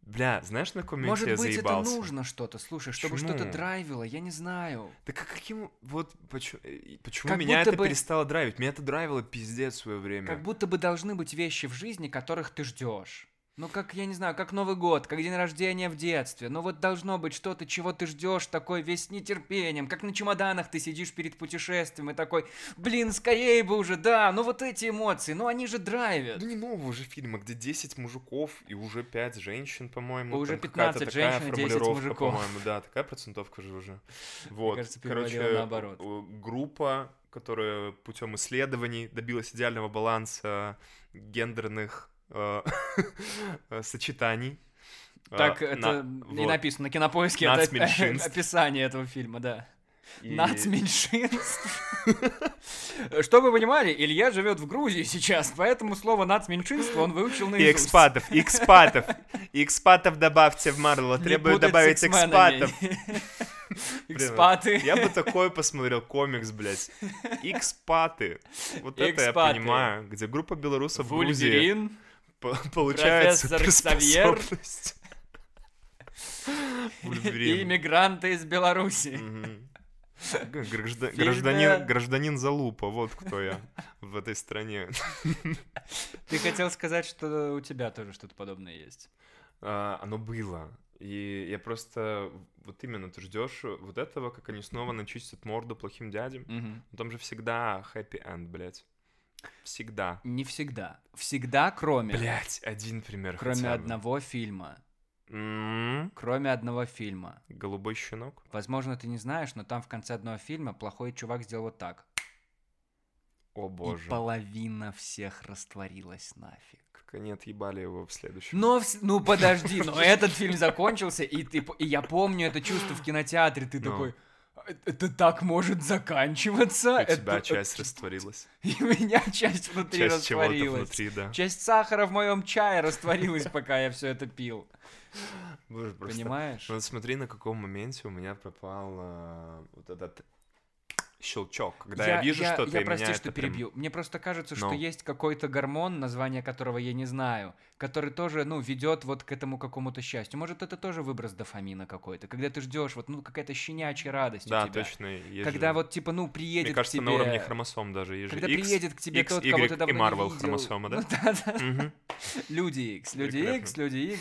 S1: Бля, знаешь, на каком
S2: Может
S1: я
S2: быть,
S1: заебался?
S2: это нужно что-то, слушай, чтобы что-то
S1: Почему?
S2: драйвило, я не знаю.
S1: Так а каким... Вот почему, почему
S2: Как
S1: меня это
S2: бы-
S1: перестало драйвить? Меня это драйвило пиздец в свое время.
S2: Как будто бы должны быть вещи в жизни, которых ты ждешь. Ну, как, я не знаю, как Новый год, как день рождения в детстве. Ну, вот должно быть что-то, чего ты ждешь, такой весь с нетерпением. Как на чемоданах ты сидишь перед путешествием и такой, блин, скорее бы уже, да, ну вот эти эмоции, ну они же драйвят.
S1: Да не нового уже фильма, где 10 мужиков и уже 5 женщин, по-моему.
S2: Уже
S1: там какая-то
S2: 15
S1: такая
S2: женщин и 10
S1: формулировка,
S2: мужиков.
S1: По-моему, да, такая процентовка же уже. Вот.
S2: кажется,
S1: Короче,
S2: наоборот.
S1: э, группа, которая путем исследований добилась идеального баланса гендерных сочетаний.
S2: Так,
S1: Э,
S2: это
S1: на-
S2: и
S1: вот.
S2: написано на кинопоиске, это описание этого фильма, да.
S1: И-
S2: Нацменьшинств. Что вы понимали, Илья живет в Грузии сейчас, поэтому слово нацменьшинство он выучил
S1: И
S2: наизусть.
S1: экспатов, экспатов. Экспатов добавьте в Марло.
S2: Не
S1: Требую добавить экспатов.
S2: Экспаты.
S1: Я бы такой посмотрел комикс, блядь. Икспаты. Вот это я понимаю. Где группа белорусов в Грузии
S2: Вульверин.
S1: по- получает
S2: профессор Ксавьер. И иммигранты из Беларуси.
S1: Гражда- Гражданин, гражданин Залупа, вот кто я в этой стране.
S2: Ты хотел сказать, что у тебя тоже что-то подобное есть.
S1: А, Оно было. И я просто... Вот именно ты ждешь вот этого, как они снова начистят морду плохим дядям.
S2: Мгм.
S1: Но Там же всегда happy end, блядь. Всегда.
S2: Не всегда. Всегда, кроме...
S1: Блять, один пример
S2: Кроме одного фильма.
S1: М,
S2: Кроме одного фильма.
S1: Голубой щенок.
S2: Возможно, ты не знаешь, но там в конце одного фильма плохой чувак сделал вот так.
S1: О
S2: И
S1: боже.
S2: половина всех растворилась нафиг.
S1: Они отъебали его в следующем.
S2: Но, ну подожди, но этот фильм закончился, и, ты, и я помню это чувство в кинотеатре, ты
S1: Ну.
S2: такой, «А, это так может заканчиваться?
S1: У
S2: это,
S1: тебя часть растворилась.
S2: И у меня часть внутри
S1: Часть
S2: растворилась.
S1: внутри, да.
S2: Часть сахара в моем чае растворилась, пока я все это пил.
S1: Боже, просто-
S2: Понимаешь?
S1: Вот смотри, на каком моменте у меня пропал а, вот этот щелчок, когда я, я вижу
S2: я,
S1: что-то,
S2: я, прости, что прям... перебью. Мне просто кажется, что Но. есть какой-то гормон, название которого я не знаю, который тоже, ну, ведет вот к этому какому-то счастью. Может, это тоже выброс дофамина какой-то, когда ты ждешь, вот, ну, какая-то щенячья радость
S1: да,
S2: у тебя.
S1: точно.
S2: Есть когда же... вот, типа, ну, приедет
S1: Мне кажется,
S2: к тебе...
S1: на уровне хромосом даже есть
S2: Когда
S1: X,
S2: приедет к тебе
S1: X,
S2: тот,
S1: y
S2: кого ты давно
S1: и Marvel
S2: не видел.
S1: хромосома, да?
S2: Ну, да, да. Люди X, люди X, люди Y,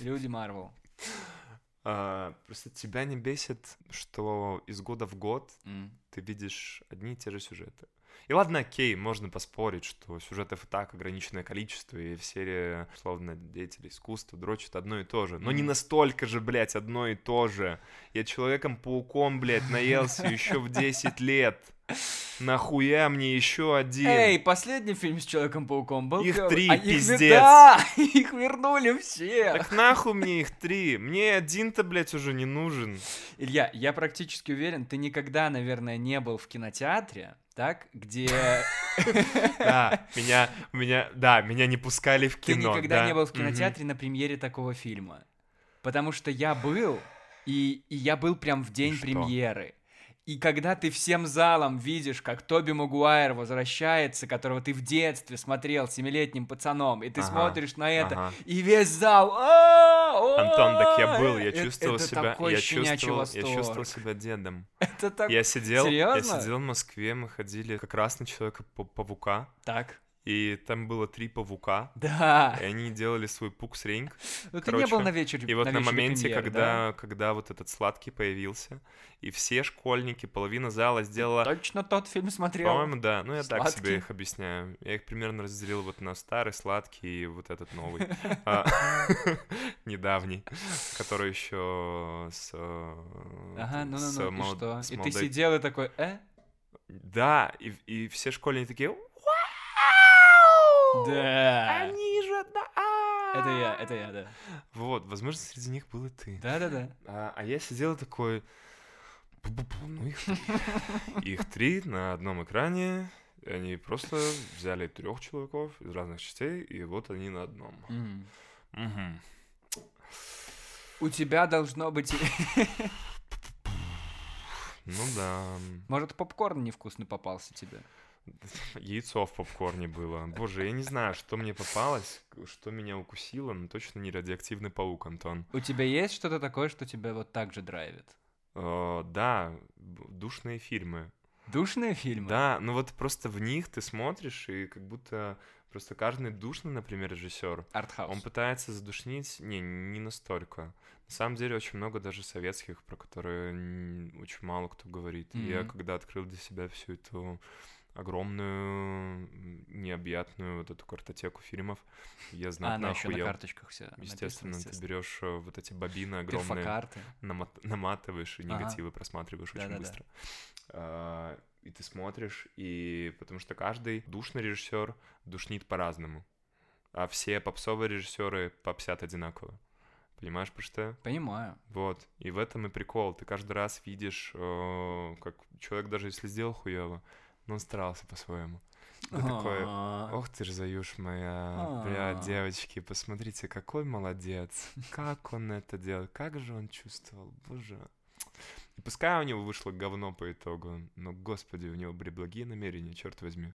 S2: люди Marvel.
S1: А, просто тебя не бесит, что из года в год mm. ты видишь одни и те же сюжеты. И ладно, окей, можно поспорить, что сюжетов и так ограниченное количество, и в серии, условно, деятели искусства дрочат одно и то же. Но не настолько же, блядь, одно и то же. Я Человеком-пауком, блядь, наелся еще в 10 лет. Нахуя мне еще один?
S2: Эй, последний фильм с Человеком-пауком был...
S1: Их три,
S2: а
S1: пиздец.
S2: Их, да, их вернули все.
S1: Так нахуй мне их три? Мне один-то, блядь, уже не нужен.
S2: Илья, я практически уверен, ты никогда, наверное, не был в кинотеатре, так, где...
S1: Да, меня, меня, да, меня не пускали в кино.
S2: Ты никогда не был в кинотеатре на премьере такого фильма. Потому что я был, и, и я был прям в день премьеры. И когда ты всем залом видишь, как Тоби Магуайр возвращается, которого ты в детстве смотрел семилетним пацаном, и ты ага, смотришь на это, ага. и весь зал...
S1: Антон, так я был, я чувствовал это себя, я чувствовал, я чувствовал себя дедом.
S2: Это так...
S1: Я сидел,
S2: Серьезно?
S1: я сидел в Москве, мы ходили как раз на Человека-паука.
S2: Так
S1: и там было три павука.
S2: Да.
S1: И они делали свой пукс-ринг.
S2: Ну ты не был на вечере
S1: И вот
S2: на,
S1: на моменте,
S2: премьеры,
S1: когда,
S2: да?
S1: когда вот этот сладкий появился, и все школьники, половина зала сделала...
S2: Точно тот фильм смотрел.
S1: По-моему, да. Ну, я
S2: сладкий.
S1: так себе их объясняю. Я их примерно разделил вот на старый, сладкий и вот этот новый. А, недавний, который еще с... Э,
S2: ага, ну-ну-ну, и что? И ты сидел и такой, э?
S1: Да, и, и все школьники такие,
S2: да.
S1: Они же... Да.
S2: Это я, это я, да.
S1: Вот, возможно, среди них был и ты.
S2: Да-да-да.
S1: А, а я сидел такой... Ну их три. Их три на одном экране. Они просто взяли трех чуваков из разных частей, и вот они на одном.
S2: У тебя должно быть...
S1: Ну да.
S2: Может, попкорн невкусный попался тебе?
S1: Яйцо в попкорне было. Боже, я не знаю, что мне попалось, что меня укусило, но точно не радиоактивный паук, Антон.
S2: У тебя есть что-то такое, что тебя вот так же драйвит?
S1: Э, да, душные фильмы.
S2: Душные фильмы?
S1: Да, ну вот просто в них ты смотришь, и как будто просто каждый душный, например, режиссер,
S2: Артхаус.
S1: он пытается задушнить, не, не настолько. На самом деле очень много даже советских, про которые очень мало кто говорит. Mm-hmm. Я когда открыл для себя всю эту огромную, необъятную вот эту картотеку фильмов. Я знаю,
S2: а, она еще на карточках все
S1: Естественно,
S2: написано,
S1: ты берешь э, вот эти бобины огромные, намат- наматываешь и ага. негативы просматриваешь да, очень да, быстро. Да. И ты смотришь, и потому что каждый душный режиссер душнит по-разному. А все попсовые режиссеры попсят одинаково. Понимаешь, про что?
S2: Понимаю.
S1: Вот. И в этом и прикол. Ты каждый раз видишь, э, как человек, даже если сделал хуево, но он старался по-своему. Ты такой, ох ты ж, Заюш моя, бля, девочки, посмотрите, какой молодец, как он это делал, как же он чувствовал, боже. И пускай у него вышло говно по итогу, но, господи, у него были благие намерения, черт возьми.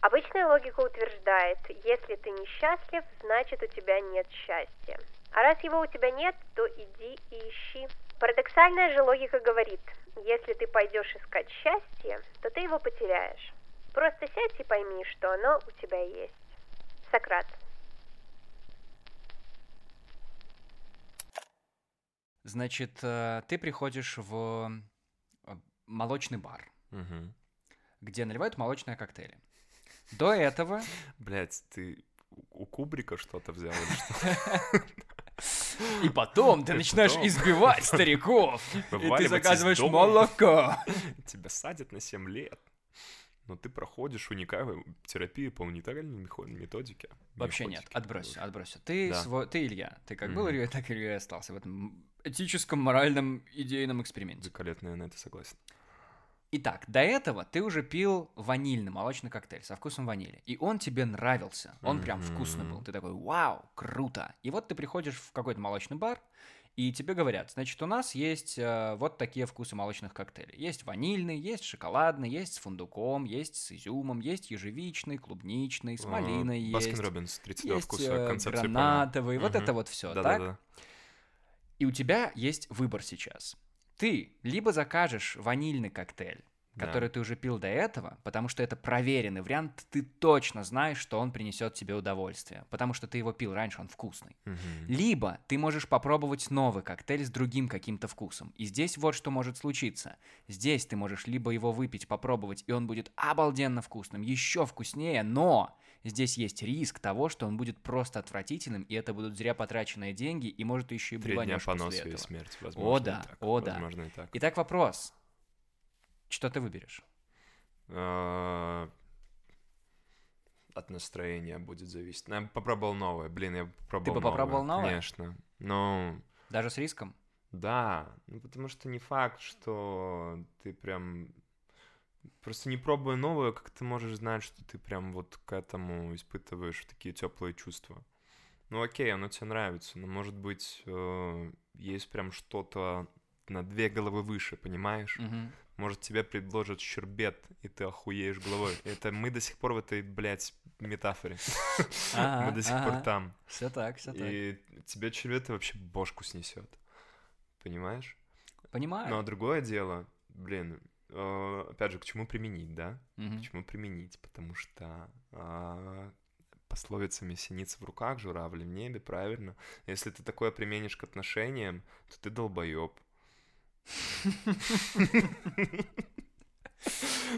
S3: Обычная логика утверждает, если ты несчастлив, значит у тебя нет счастья. А раз его у тебя нет, то иди и ищи. Парадоксальная же логика говорит, если ты пойдешь искать счастье, то ты его потеряешь. Просто сядь и пойми, что оно у тебя есть. Сократ.
S2: Значит, э, ты приходишь в э, молочный бар,
S1: угу.
S2: где наливают молочные коктейли. До этого...
S1: Блять, ты у Кубрика что-то взял или что?
S2: И потом ты начинаешь избивать стариков. И ты заказываешь молоко.
S1: Тебя садят на 7 лет. Но ты проходишь уникальную терапию по уникальной методике.
S2: Вообще нет, отбрось, отбрось. Ты, да. свой, ты Илья, ты как mm-hmm. был Илья, так Илья остался в этом этическом, моральном, идейном эксперименте.
S1: Великолепно, я на это согласен.
S2: Итак, до этого ты уже пил ванильный молочный коктейль со вкусом ванили, и он тебе нравился, он mm-hmm. прям вкусный был. Ты такой, вау, круто. И вот ты приходишь в какой-то молочный бар, И тебе говорят, значит, у нас есть э, вот такие вкусы молочных коктейлей. Есть ванильный, есть шоколадный, есть с фундуком, есть с изюмом, есть ежевичный, клубничный, с малиной
S1: Баскин
S2: есть.
S1: Робинс, 32
S2: есть
S1: вкуса,
S2: э,
S1: концепция
S2: гранатовый, вот
S1: Мгм.
S2: это вот все, так? И у тебя есть выбор сейчас. Ты либо закажешь ванильный коктейль,
S1: Да.
S2: который ты уже пил до этого, потому что это проверенный вариант, ты точно знаешь, что он принесет тебе удовольствие, потому что ты его пил раньше, он вкусный.
S1: Мгм.
S2: Либо ты можешь попробовать новый коктейль с другим каким-то вкусом. И здесь вот что может случиться. Здесь ты можешь либо его выпить, попробовать, и он будет обалденно вкусным, еще вкуснее, но здесь есть риск того, что он будет просто отвратительным, и это будут зря потраченные деньги, и может ты еще и блеванешь после
S1: и
S2: этого.
S1: смерть, возможно. и
S2: да,
S1: так,
S2: о да.
S1: Возможно, и так.
S2: Итак, вопрос. Что ты выберешь?
S1: А, От настроения будет зависеть. Я попробовал новое. Блин, я попробовал
S2: бы попробовал новое?
S1: Конечно. Ну,
S2: Даже с риском?
S1: да. Ну, потому что не факт, что ты прям... Просто не пробуя новое, как ты можешь знать, что ты прям вот к этому испытываешь такие теплые чувства. Ну окей, оно тебе нравится, но может быть э, есть прям что-то на две головы выше, понимаешь?
S2: Мгм.
S1: Может, тебе предложат щербет, и ты охуеешь головой. Это мы до сих пор в этой, блядь, метафоре.
S2: Ага,
S1: Мы до сих пор там.
S2: Все так, все так.
S1: И тебе щербет вообще бошку снесет. Понимаешь?
S2: Понимаю.
S1: Ну, а другое дело, блин, опять же, к чему применить, да?
S2: Мгм.
S1: К чему применить? Потому что а, пословица «месяница в руках, журавли в небе», правильно? Если ты такое применишь к отношениям, то ты долбоеб.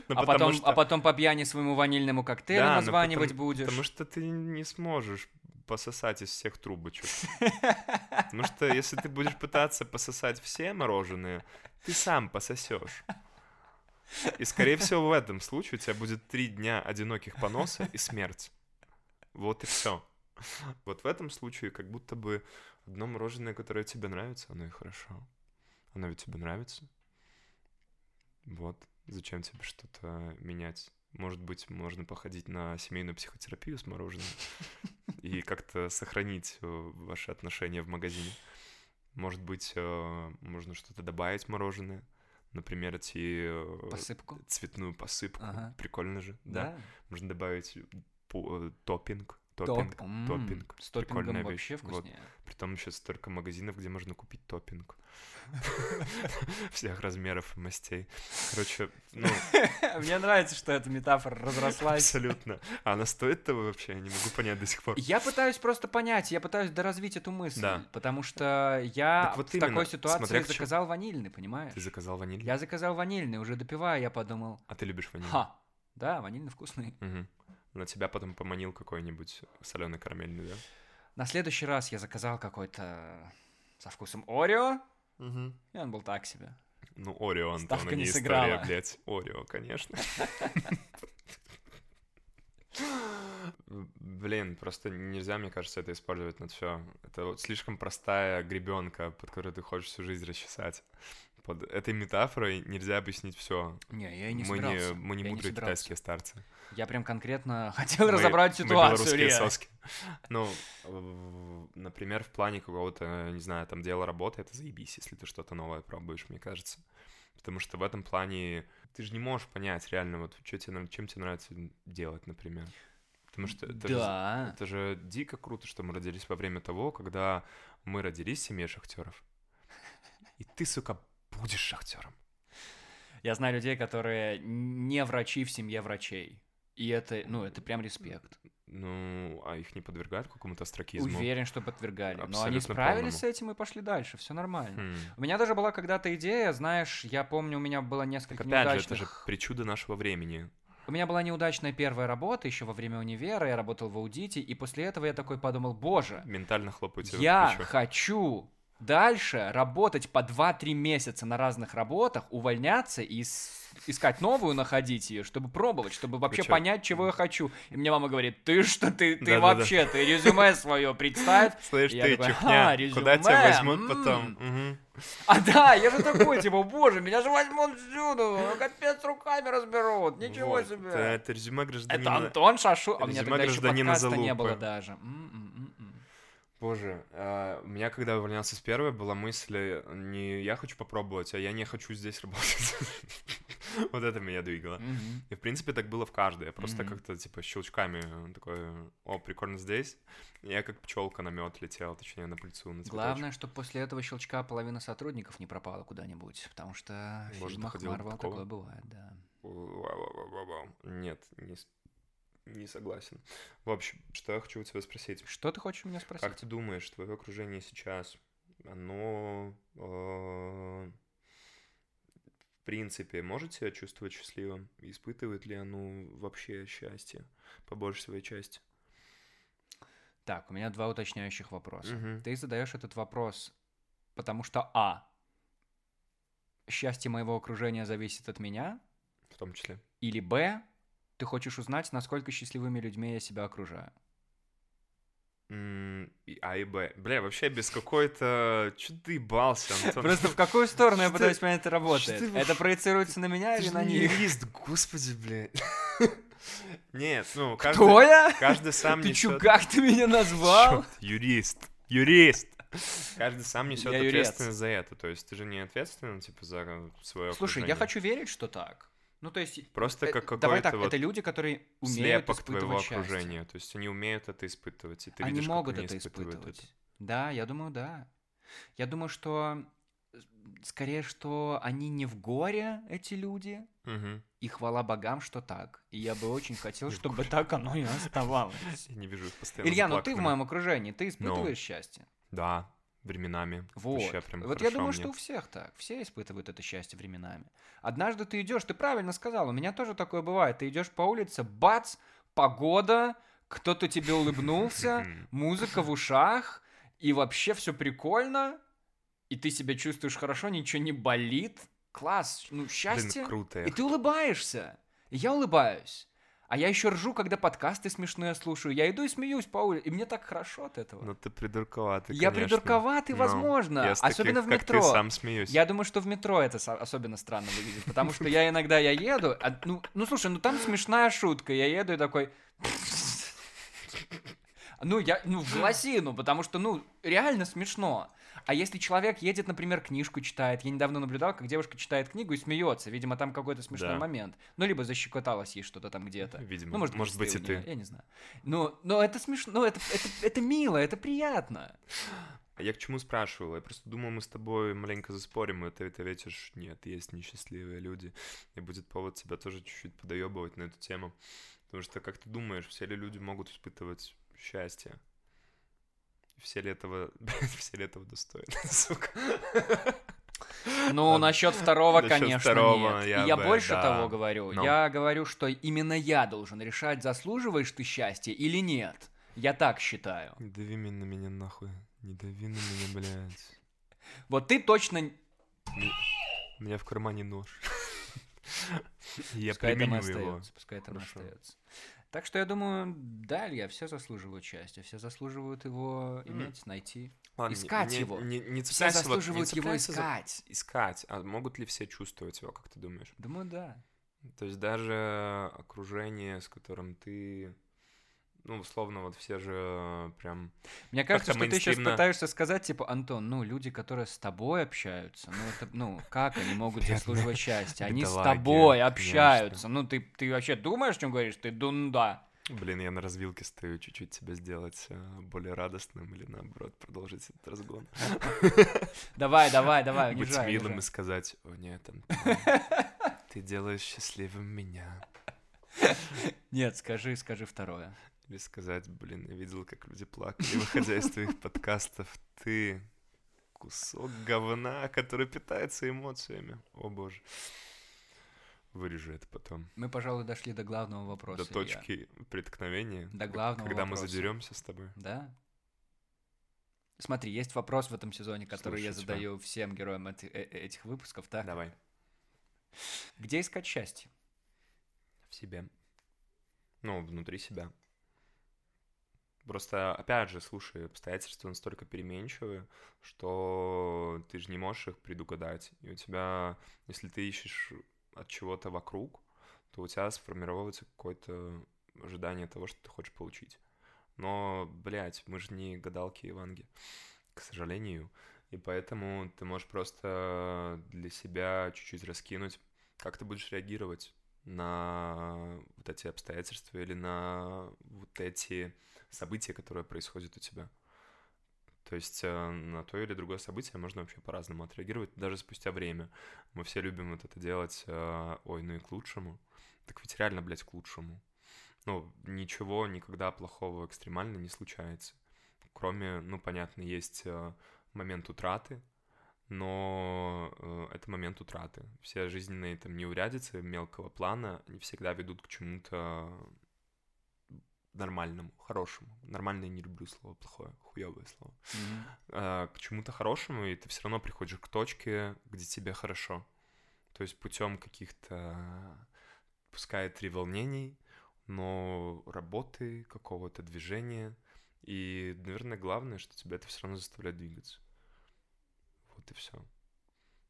S1: Ну,
S2: а, потом,
S1: что-
S2: а потом по пьяни своему ванильному коктейлю
S1: Да, но
S2: названивать
S1: потому-
S2: будешь.
S1: Потому что ты не сможешь пососать из всех трубочек. Потому что если ты будешь пытаться пососать все мороженые, ты сам пососешь. И, скорее всего, в этом случае у тебя будет три дня одиноких поноса и смерть. Вот и все. Вот в этом случае как будто бы одно мороженое, которое тебе нравится, оно и хорошо. Оно ведь тебе нравится. Вот. Зачем тебе что-то менять? Может быть, можно походить на семейную психотерапию с мороженым и как-то сохранить э, ваши отношения в магазине. Может быть, э, можно что-то добавить мороженое. Например, эти э,
S2: Посыпку.
S1: цветную посыпку.
S2: Ага.
S1: Прикольно же, да?
S2: Да.
S1: Можно добавить э, топпинг.
S2: Топ-
S1: Топпинг.
S2: С топпингом
S1: Прикольная
S2: вообще
S1: вещь. Вот.
S2: вкуснее.
S1: Притом сейчас столько магазинов, где можно купить топпинг. Всех размеров и мастей. Короче, ну,
S2: Мне нравится, что эта метафора разрослась.
S1: абсолютно. А она стоит того вообще? Я не могу понять до сих пор.
S2: Я пытаюсь просто понять, я пытаюсь доразвить эту мысль,
S1: Да.
S2: потому что я
S1: вот
S2: в
S1: именно,
S2: такой ситуации заказал ванильный, понимаешь?
S1: Ты заказал ваниль?
S2: Я заказал ванильный, уже допивая, я подумал,
S1: А ты любишь ваниль?
S2: ха, да, ванильный вкусный.
S1: На тебя потом поманил какой-нибудь соленый карамельный, да?
S2: На следующий раз я заказал какой-то со вкусом Орео, и он был так себе.
S1: Ну, Орео, Антон,
S2: Ставка не
S1: не
S2: сыграла.
S1: история, блядь. Орео, конечно. Блин, просто нельзя, мне кажется, это использовать на все. Это вот слишком простая гребенка, под которой ты хочешь всю жизнь расчесать. Под этой метафорой нельзя объяснить все.
S2: Не, я и не
S1: мы
S2: собирался.
S1: не, мы не
S2: я
S1: мудрые
S2: собирался.
S1: китайские старцы.
S2: Я прям конкретно хотел
S1: Мы-
S2: разобрать
S1: мы
S2: ситуацию.
S1: белорусские
S2: Илья.
S1: соски. Ну, например, в плане какого-то, не знаю, там дела работы, это заебись, если ты что-то новое пробуешь, мне кажется. Потому что в этом плане ты же не можешь понять реально, вот что тебе, чем тебе нравится делать, например. Потому что это, же,
S2: Да.
S1: это же дико круто, что мы родились во время того, когда мы родились в семье шахтеров. И ты, сука, будешь шахтером.
S2: Я знаю людей, которые не врачи в семье врачей. И это, ну, это прям респект.
S1: Ну, а их не подвергают какому-то остракизму?
S2: Уверен, что подвергали. Но они
S1: Абсолютно
S2: справились
S1: полному.
S2: с этим и пошли дальше. Все нормально.
S1: Хм.
S2: У меня даже была когда-то идея, знаешь, я помню, у меня было несколько
S1: Так опять же,
S2: неудачных...
S1: это же причуда нашего времени.
S2: У меня была неудачная первая работа еще во время универа, я работал в аудите, и после этого я такой подумал, боже,
S1: Ментально хлопаю
S2: я
S1: плечо.
S2: хочу дальше работать по 2-3 месяца на разных работах, увольняться и искать новую, находить ее, чтобы пробовать, чтобы вообще
S1: чё?
S2: понять, чего я хочу. И мне мама говорит, ты что, ты, ты
S1: Да-да-да.
S2: вообще, ты резюме свое представь.
S1: Слышь, ты,
S2: такой,
S1: чухня,
S2: «Ага,
S1: куда тебя возьмут
S2: м».
S1: потом?
S2: А да, я же такой, типа, боже, меня же возьмут всюду, капец руками разберут, ничего
S1: Вот,
S2: себе.
S1: Это, это резюме
S2: Это
S1: гражданина.
S2: Антон Шашу, а у меня тогда еще подкаста не было даже. М-м-м-м.
S1: Боже, а, у меня, когда увольнялся с первой, была мысль не «я хочу попробовать», а «я не хочу здесь работать». Вот это меня двигало. И, в принципе, так было в каждой. Я просто как-то, типа, щелчками такой, о, прикольно здесь. Я как пчелка на мед летел, точнее, на пыльцу, на
S2: Главное, чтобы после этого щелчка половина сотрудников не пропала куда-нибудь, потому что в фильмах Марвел такое бывает, да.
S1: Нет, не, не согласен. В общем, что я хочу у тебя спросить.
S2: Что ты хочешь у меня спросить?
S1: Как ты думаешь, твое окружение сейчас, оно э, в принципе может себя чувствовать счастливым? Испытывает ли оно вообще счастье по большей своей части?
S2: Так, у меня два уточняющих вопроса. Угу. Ты задаешь этот вопрос, потому что А. Счастье моего окружения зависит от меня,
S1: в том числе.
S2: Или Б, ты хочешь узнать, насколько счастливыми людьми я себя окружаю.
S1: А и Б. Бля, вообще без какой-то... Чё ты ебался, Антон?
S2: Просто в какую сторону я пытаюсь понять, это работает? Это проецируется на меня или на них?
S1: юрист, господи, бля. Нет, ну,
S2: каждый... Кто я?
S1: Каждый сам
S2: несет... Ты чё, как ты меня назвал?
S1: Юрист. Юрист. Каждый сам несет ответственность за это. То есть ты же не ответственен, типа, за свое
S2: Слушай, я хочу верить, что так. Ну, то есть...
S1: Просто э, как какой-то
S2: Давай так,
S1: вот
S2: это люди, которые умеют
S1: испытывать твоего счастье. окружения. То есть они умеют это испытывать, и ты они видишь, могут как они это испытывать. Это.
S2: Да, я думаю, да. Я думаю, что скорее, что они не в горе, эти люди,
S1: угу.
S2: и хвала богам, что так. И я бы очень хотел, чтобы так оно и оставалось.
S1: Я не вижу их постоянно
S2: Илья, ну ты в моем окружении, ты испытываешь счастье?
S1: Да, временами.
S2: Вот. Прям вот я думаю, мне. что у всех так. Все испытывают это счастье временами. Однажды ты идешь, ты правильно сказал, у меня тоже такое бывает. Ты идешь по улице, бац, погода, кто-то тебе улыбнулся, музыка в ушах, и вообще все прикольно, и ты себя чувствуешь хорошо, ничего не болит. Класс, ну счастье.
S1: Блин, круто.
S2: И ты улыбаешься. И я улыбаюсь. А я еще ржу, когда подкасты смешные слушаю. Я иду и смеюсь по улице, и мне так хорошо от этого.
S1: Ну ты придурковатый,
S2: Я придурковатый, Но возможно. Я особенно таких, в метро.
S1: Как ты сам смеюсь.
S2: Я думаю, что в метро это особенно странно выглядит, потому что я иногда я еду, а, ну, ну слушай, ну там смешная шутка, я еду и такой... Ну, я, ну, в голосину, потому что, ну, реально смешно. А если человек едет, например, книжку читает, я недавно наблюдал, как девушка читает книгу и смеется, видимо, там какой-то смешной да. момент. Ну, либо защекоталось ей что-то там где-то.
S1: Видимо,
S2: ну,
S1: может, может быть и ты.
S2: Я не знаю. Но, но это смешно, ну, это, это, это мило, это приятно.
S1: Я к чему спрашивал? Я просто думал, мы с тобой маленько заспорим, и ты, ты ответишь, нет, есть несчастливые люди. И будет повод тебя тоже чуть-чуть подоебывать на эту тему. Потому что, как ты думаешь, все ли люди могут испытывать счастье? Все ли этого, все ли этого достойны, сука?
S2: Ну, насчет второго, насчет конечно, второго, нет. Я, я бы, больше да. того говорю. Но. Я говорю, что именно я должен решать, заслуживаешь ты счастья или нет. Я так считаю.
S1: Не дави меня на меня нахуй. Не дави на меня, блядь.
S2: Вот ты точно...
S1: У меня в кармане нож.
S2: Я применю его. Пускай там остается. Так что я думаю, да, Илья, все заслуживают счастья, все заслуживают его иметь, mm. найти.
S1: Ладно,
S2: искать
S1: не,
S2: его.
S1: Не, не
S2: все заслуживают вот, не его искать.
S1: За... Искать. А могут ли все чувствовать его, как ты думаешь?
S2: Думаю, да.
S1: То есть даже окружение, с которым ты ну, условно, вот все же прям...
S2: Мне кажется, что ты сейчас пытаешься сказать, типа, Антон, ну, люди, которые с тобой общаются, ну, это, ну, как они могут заслуживать счастья? Они с тобой общаются. Ну, ты, ты вообще думаешь, о чем говоришь? Ты дунда.
S1: Блин, я на развилке стою чуть-чуть тебя сделать э, более радостным или наоборот продолжить этот разгон.
S2: Давай, давай, давай,
S1: Быть милым и сказать, о нет, ты делаешь счастливым меня.
S2: Нет, скажи, скажи второе.
S1: Или сказать, блин, я видел, как люди плакали, выходя из твоих подкастов. Ты кусок говна, который питается эмоциями. О боже. Вырежу это потом.
S2: Мы, пожалуй, дошли до главного вопроса.
S1: До точки я. преткновения.
S2: До главного
S1: Когда
S2: вопроса.
S1: мы задеремся с тобой.
S2: Да. Смотри, есть вопрос в этом сезоне, который Слушай я задаю тебя. всем героям эти, э, э, этих выпусков, так?
S1: Давай.
S2: Где искать счастье?
S1: В себе. Ну, внутри себя. Просто, опять же, слушай, обстоятельства настолько переменчивые, что ты же не можешь их предугадать. И у тебя, если ты ищешь от чего-то вокруг, то у тебя сформировывается какое-то ожидание того, что ты хочешь получить. Но, блядь, мы же не гадалки и ванги, к сожалению. И поэтому ты можешь просто для себя чуть-чуть раскинуть, как ты будешь реагировать на вот эти обстоятельства или на вот эти события, которые происходят у тебя. То есть э, на то или другое событие можно вообще по-разному отреагировать, даже спустя время. Мы все любим вот это делать, э, ой, ну и к лучшему. Так ведь реально, блядь, к лучшему. Ну, ничего никогда плохого экстремально не случается. Кроме, ну, понятно, есть э, момент утраты, но это момент утраты. Все жизненные там неурядицы мелкого плана не всегда ведут к чему-то нормальному, хорошему. Нормальное не люблю слово, плохое, хуевое слово. Mm-hmm. А, к чему-то хорошему, и ты все равно приходишь к точке, где тебе хорошо. То есть путем каких-то, пускай три волнений, но работы, какого-то движения. И, наверное, главное, что тебя это все равно заставляет двигаться. Вот и все.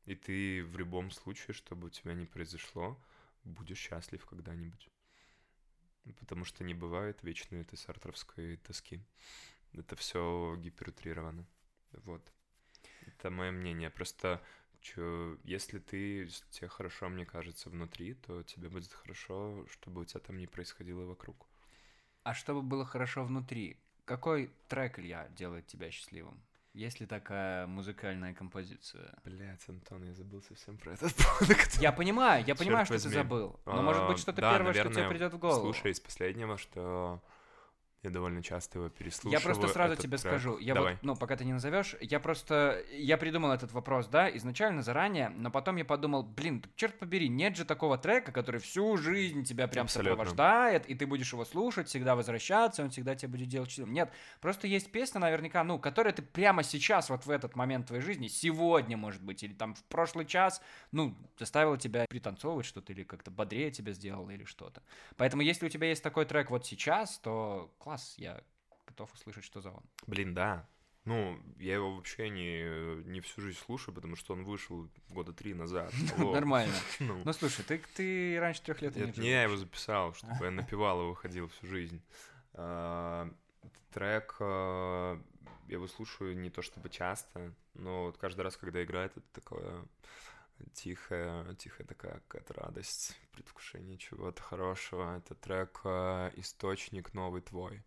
S1: И ты в любом случае, чтобы у тебя не произошло, будешь счастлив когда-нибудь. Потому что не бывает вечной этой сартровской тоски. Это все гиперутрировано. Вот. Это мое мнение. Просто чё, если ты тебе хорошо, мне кажется, внутри, то тебе будет хорошо, чтобы у тебя там не происходило вокруг.
S2: А чтобы было хорошо внутри, какой трек Илья делает тебя счастливым? Есть ли такая музыкальная композиция?
S1: Блять, Антон, я забыл совсем про этот пункт.
S2: Я понимаю, я понимаю, что ты забыл. Но может быть что-то первое, что тебе придет в голову.
S1: Слушай, из последнего, что я довольно часто его переслушиваю.
S2: Я просто сразу тебе трек. скажу. Я Давай. вот, ну, пока ты не назовешь, я просто... Я придумал этот вопрос, да, изначально, заранее, но потом я подумал, блин, черт побери, нет же такого трека, который всю жизнь тебя прям Абсолютно. сопровождает, и ты будешь его слушать, всегда возвращаться, он всегда тебя будет делать счастливым. Нет, просто есть песня, наверняка, ну, которая ты прямо сейчас, вот в этот момент твоей жизни, сегодня, может быть, или там в прошлый час, ну, заставила тебя пританцовывать что-то, или как-то бодрее тебя сделала, или что-то. Поэтому, если у тебя есть такой трек вот сейчас, то класс класс, я готов услышать, что за он.
S1: Блин, да. Ну, я его вообще не, не всю жизнь слушаю, потому что он вышел года три назад.
S2: Нормально. Ну. ну, слушай, ты, ты раньше трех лет
S1: не Не, я его записал, чтобы я напевал его, ходил всю жизнь. А, трек, а, я его слушаю не то чтобы часто, но вот каждый раз, когда играет, это такое тихая, тихая такая какая-то радость, предвкушение чего-то хорошего. Это трек э, «Источник новый твой».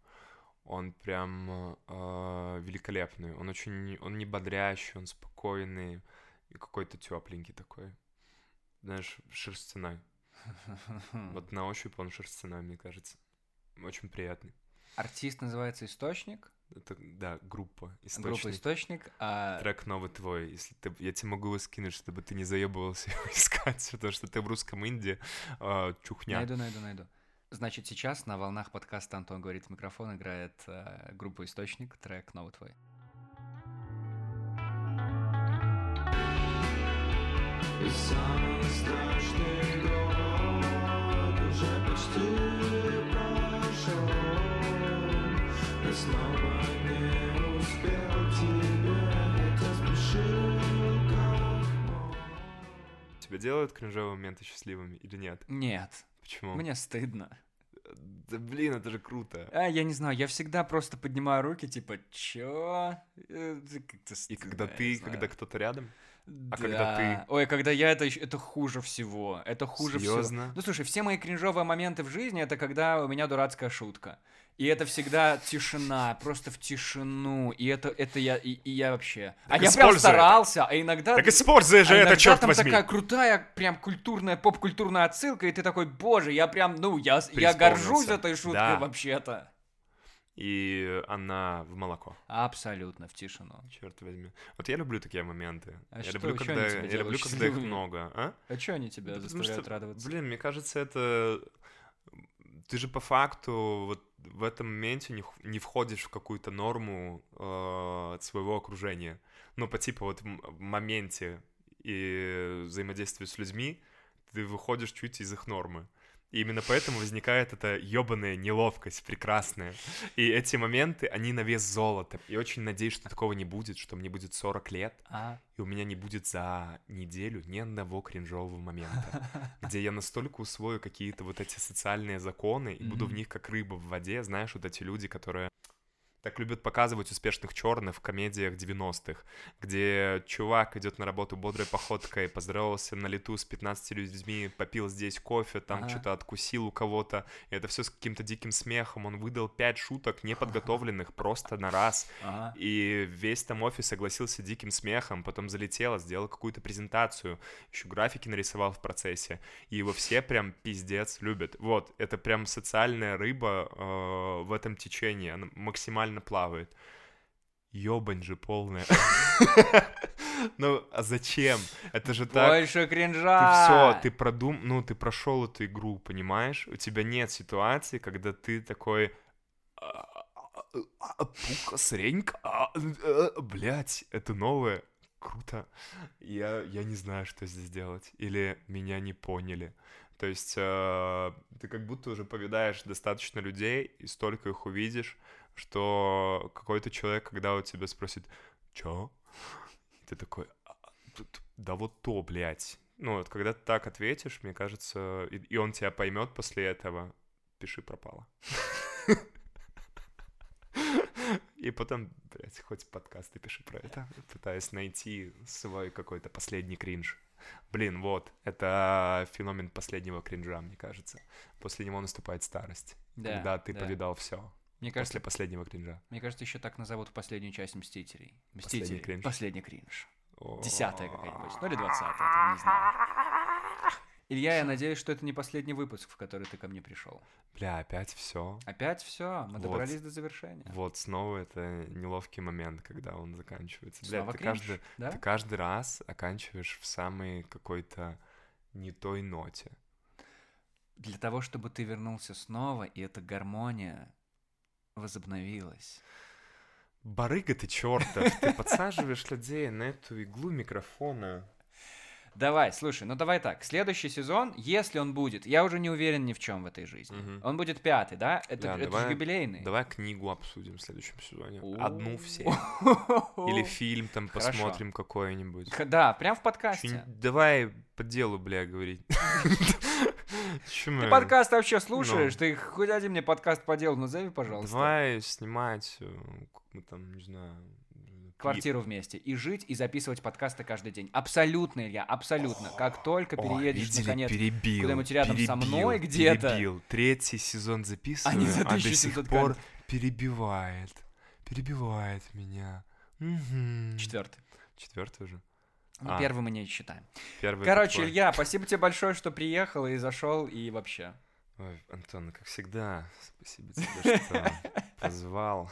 S1: Он прям э, великолепный. Он очень, он не бодрящий, он спокойный и какой-то тепленький такой. Знаешь, шерстяной. Вот на ощупь он шерстяной, мне кажется. Очень приятный.
S2: Артист называется «Источник»?
S1: Это, да, группа
S2: «Источник». Группа «Источник», а...
S1: Трек новый твой. Если ты... Я тебе могу его скинуть, чтобы ты не заебывался его искать, потому что ты в русском инде э, чухня.
S2: Найду, найду, найду. Значит, сейчас на волнах подкаста «Антон говорит в микрофон» играет э, группа «Источник», трек «Новый твой». И самый страшный год уже почти прошел, и снова
S1: Тебя делают кринжовые моменты счастливыми или нет?
S2: Нет.
S1: Почему?
S2: Мне стыдно.
S1: Да блин, это же круто.
S2: А, я не знаю, я всегда просто поднимаю руки, типа, чё?
S1: Э, как-то И когда ты, когда кто-то рядом? А
S2: да. когда ты... Ой, когда я, это, это хуже всего. Это хуже Серьезно? всего. Ну, слушай, все мои кринжовые моменты в жизни, это когда у меня дурацкая шутка. И это всегда тишина, просто в тишину. И это, это я, и, и я вообще... Так а я прям старался, это. а иногда...
S1: Так используй же а это, черт
S2: там
S1: возьми!
S2: такая крутая, прям культурная, поп-культурная отсылка, и ты такой, боже, я прям, ну, я, я горжусь этой шуткой да. вообще-то.
S1: И она в молоко.
S2: Абсолютно, в тишину.
S1: Черт возьми. Вот я люблю такие моменты. А я что, люблю, когда, я люблю, когда их много. А,
S2: а что они тебя да заставляют что, радоваться?
S1: Блин, мне кажется, это... Ты же по факту вот в этом моменте не, не входишь в какую-то норму э, своего окружения. Ну, по типу вот в моменте и взаимодействия с людьми ты выходишь чуть из их нормы. И именно поэтому возникает эта ебаная неловкость прекрасная. И эти моменты, они на вес золота. И очень надеюсь, что такого не будет, что мне будет 40 лет, а? и у меня не будет за неделю ни одного кринжового момента, где я настолько усвою какие-то вот эти социальные законы и буду в них как рыба в воде, знаешь, вот эти люди, которые Так любят показывать успешных черных в комедиях 90-х, где чувак идет на работу бодрой походкой, поздоровался на лету с 15 людьми, попил здесь кофе, там ага. что-то откусил у кого-то. И это все с каким-то диким смехом. Он выдал 5 шуток неподготовленных просто на раз. Ага. И весь там офис согласился диким смехом, потом залетел, сделал какую-то презентацию, еще графики нарисовал в процессе. И его все прям пиздец любят. Вот, это прям социальная рыба э, в этом течении. Она максимально нормально плавает. Ёбань же полная. Ну, а зачем? Это же так...
S2: Больше кринжа!
S1: Ты все, ты продум... Ну, ты прошел эту игру, понимаешь? У тебя нет ситуации, когда ты такой... Пука, сренька, блять, это новое, круто. Я, я не знаю, что здесь делать. Или меня не поняли. То есть э, ты как будто уже повидаешь достаточно людей и столько их увидишь, что какой-то человек, когда у тебя спросит, чё? Ты такой, «А, да вот то, блядь. Ну, вот когда ты так ответишь, мне кажется, и, и он тебя поймет после этого, пиши пропало. И потом, блядь, хоть подкасты пиши про это, пытаясь найти свой какой-то последний кринж. Блин, вот, это феномен последнего кринжа, мне кажется. После него наступает старость, да, когда ты да. повидал все. Мне кажется, после последнего кринжа.
S2: Мне кажется, еще так назовут последнюю часть Мстителей. Мстители. Последний кринж. Последний кринж. Десятая какая-нибудь. Ну или двадцатая, там, не знаю. Илья, я надеюсь, что это не последний выпуск, в который ты ко мне пришел.
S1: Бля, опять все.
S2: Опять все. Мы вот, добрались до завершения.
S1: Вот снова это неловкий момент, когда он заканчивается. Бля, снова ты каждый, да? ты каждый раз оканчиваешь в самой какой-то не той ноте.
S2: Для того, чтобы ты вернулся снова, и эта гармония возобновилась.
S1: Барыга ты чертов, ты подсаживаешь людей на эту иглу микрофона.
S2: Давай, слушай, ну давай так. Следующий сезон, если он будет, я уже не уверен ни в чем в этой жизни. Угу. Он будет пятый, да? Это, да, это давай, же юбилейный.
S1: Давай книгу обсудим в следующем сезоне. Одну все. Или фильм там посмотрим какой-нибудь.
S2: Да, прям в подкасте.
S1: Давай по делу, бля, говорить.
S2: Ты подкаст вообще слушаешь? Ну. Ты хоть один мне подкаст по делу назови, пожалуйста.
S1: Давай снимать, э, мы там, не знаю,
S2: квартиру вместе и жить и записывать подкасты каждый день. Абсолютно, Илья, абсолютно. Как только переедешь, видели, наконец, перебил, куда-нибудь рядом перебил, со мной где-то... Перебил.
S1: Третий сезон записываю, а, а до сих пор перебивает. Перебивает меня. Угу.
S2: Четвертый.
S1: Четвертый уже.
S2: Ну, а. первый мы не считаем. Первый Короче, такой. Илья, спасибо тебе большое, что приехал и зашел, и вообще.
S1: Ой, Антон, как всегда, спасибо тебе, что позвал.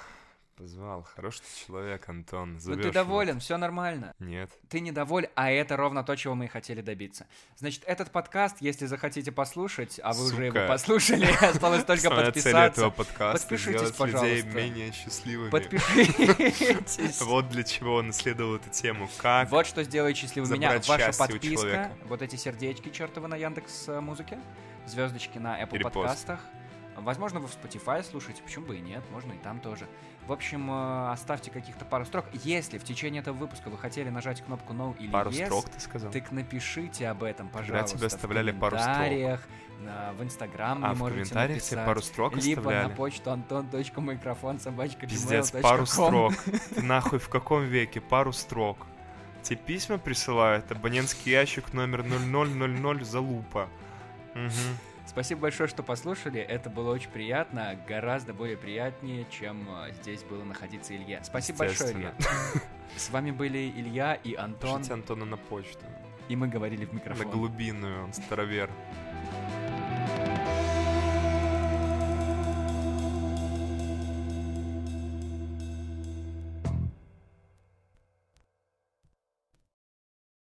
S1: Позвал. Хороший человек, Антон.
S2: Ну ты доволен, все нормально.
S1: Нет.
S2: Ты недоволен, а это ровно то, чего мы и хотели добиться. Значит, этот подкаст, если захотите послушать, а вы Сука. уже его послушали, осталось только подписаться. этого подкаста Подпишитесь, пожалуйста. людей
S1: менее счастливыми.
S2: Подпишитесь.
S1: Вот для чего он исследовал эту тему. Как
S2: Вот что сделает счастливым меня. Ваша подписка, вот эти сердечки чертовы на Яндекс э, Музыке, звездочки на Apple подкастах. Возможно, вы в Spotify слушаете, почему бы и нет, можно и там тоже. В общем, э, оставьте каких-то пару строк. Если в течение этого выпуска вы хотели нажать кнопку No или
S1: пару
S2: Yes,
S1: строк, ты сказал?
S2: так напишите об этом, пожалуйста.
S1: Когда тебе оставляли пару строк?
S2: в Инстаграм а,
S1: в комментариях
S2: написать,
S1: тебе пару строк
S2: либо
S1: оставляли?
S2: на почту антон.микрофон собачка
S1: Пиздец, пару строк. Ты нахуй в каком веке? Пару строк. Тебе письма присылают, абонентский ящик номер 0000 залупа. Угу.
S2: Спасибо большое, что послушали. Это было очень приятно, гораздо более приятнее, чем э, здесь было находиться Илья. Спасибо большое, Илья. С вами были Илья и Антон.
S1: Пишите Антона на почту.
S2: И мы говорили в микрофон.
S1: На глубинную, он старовер.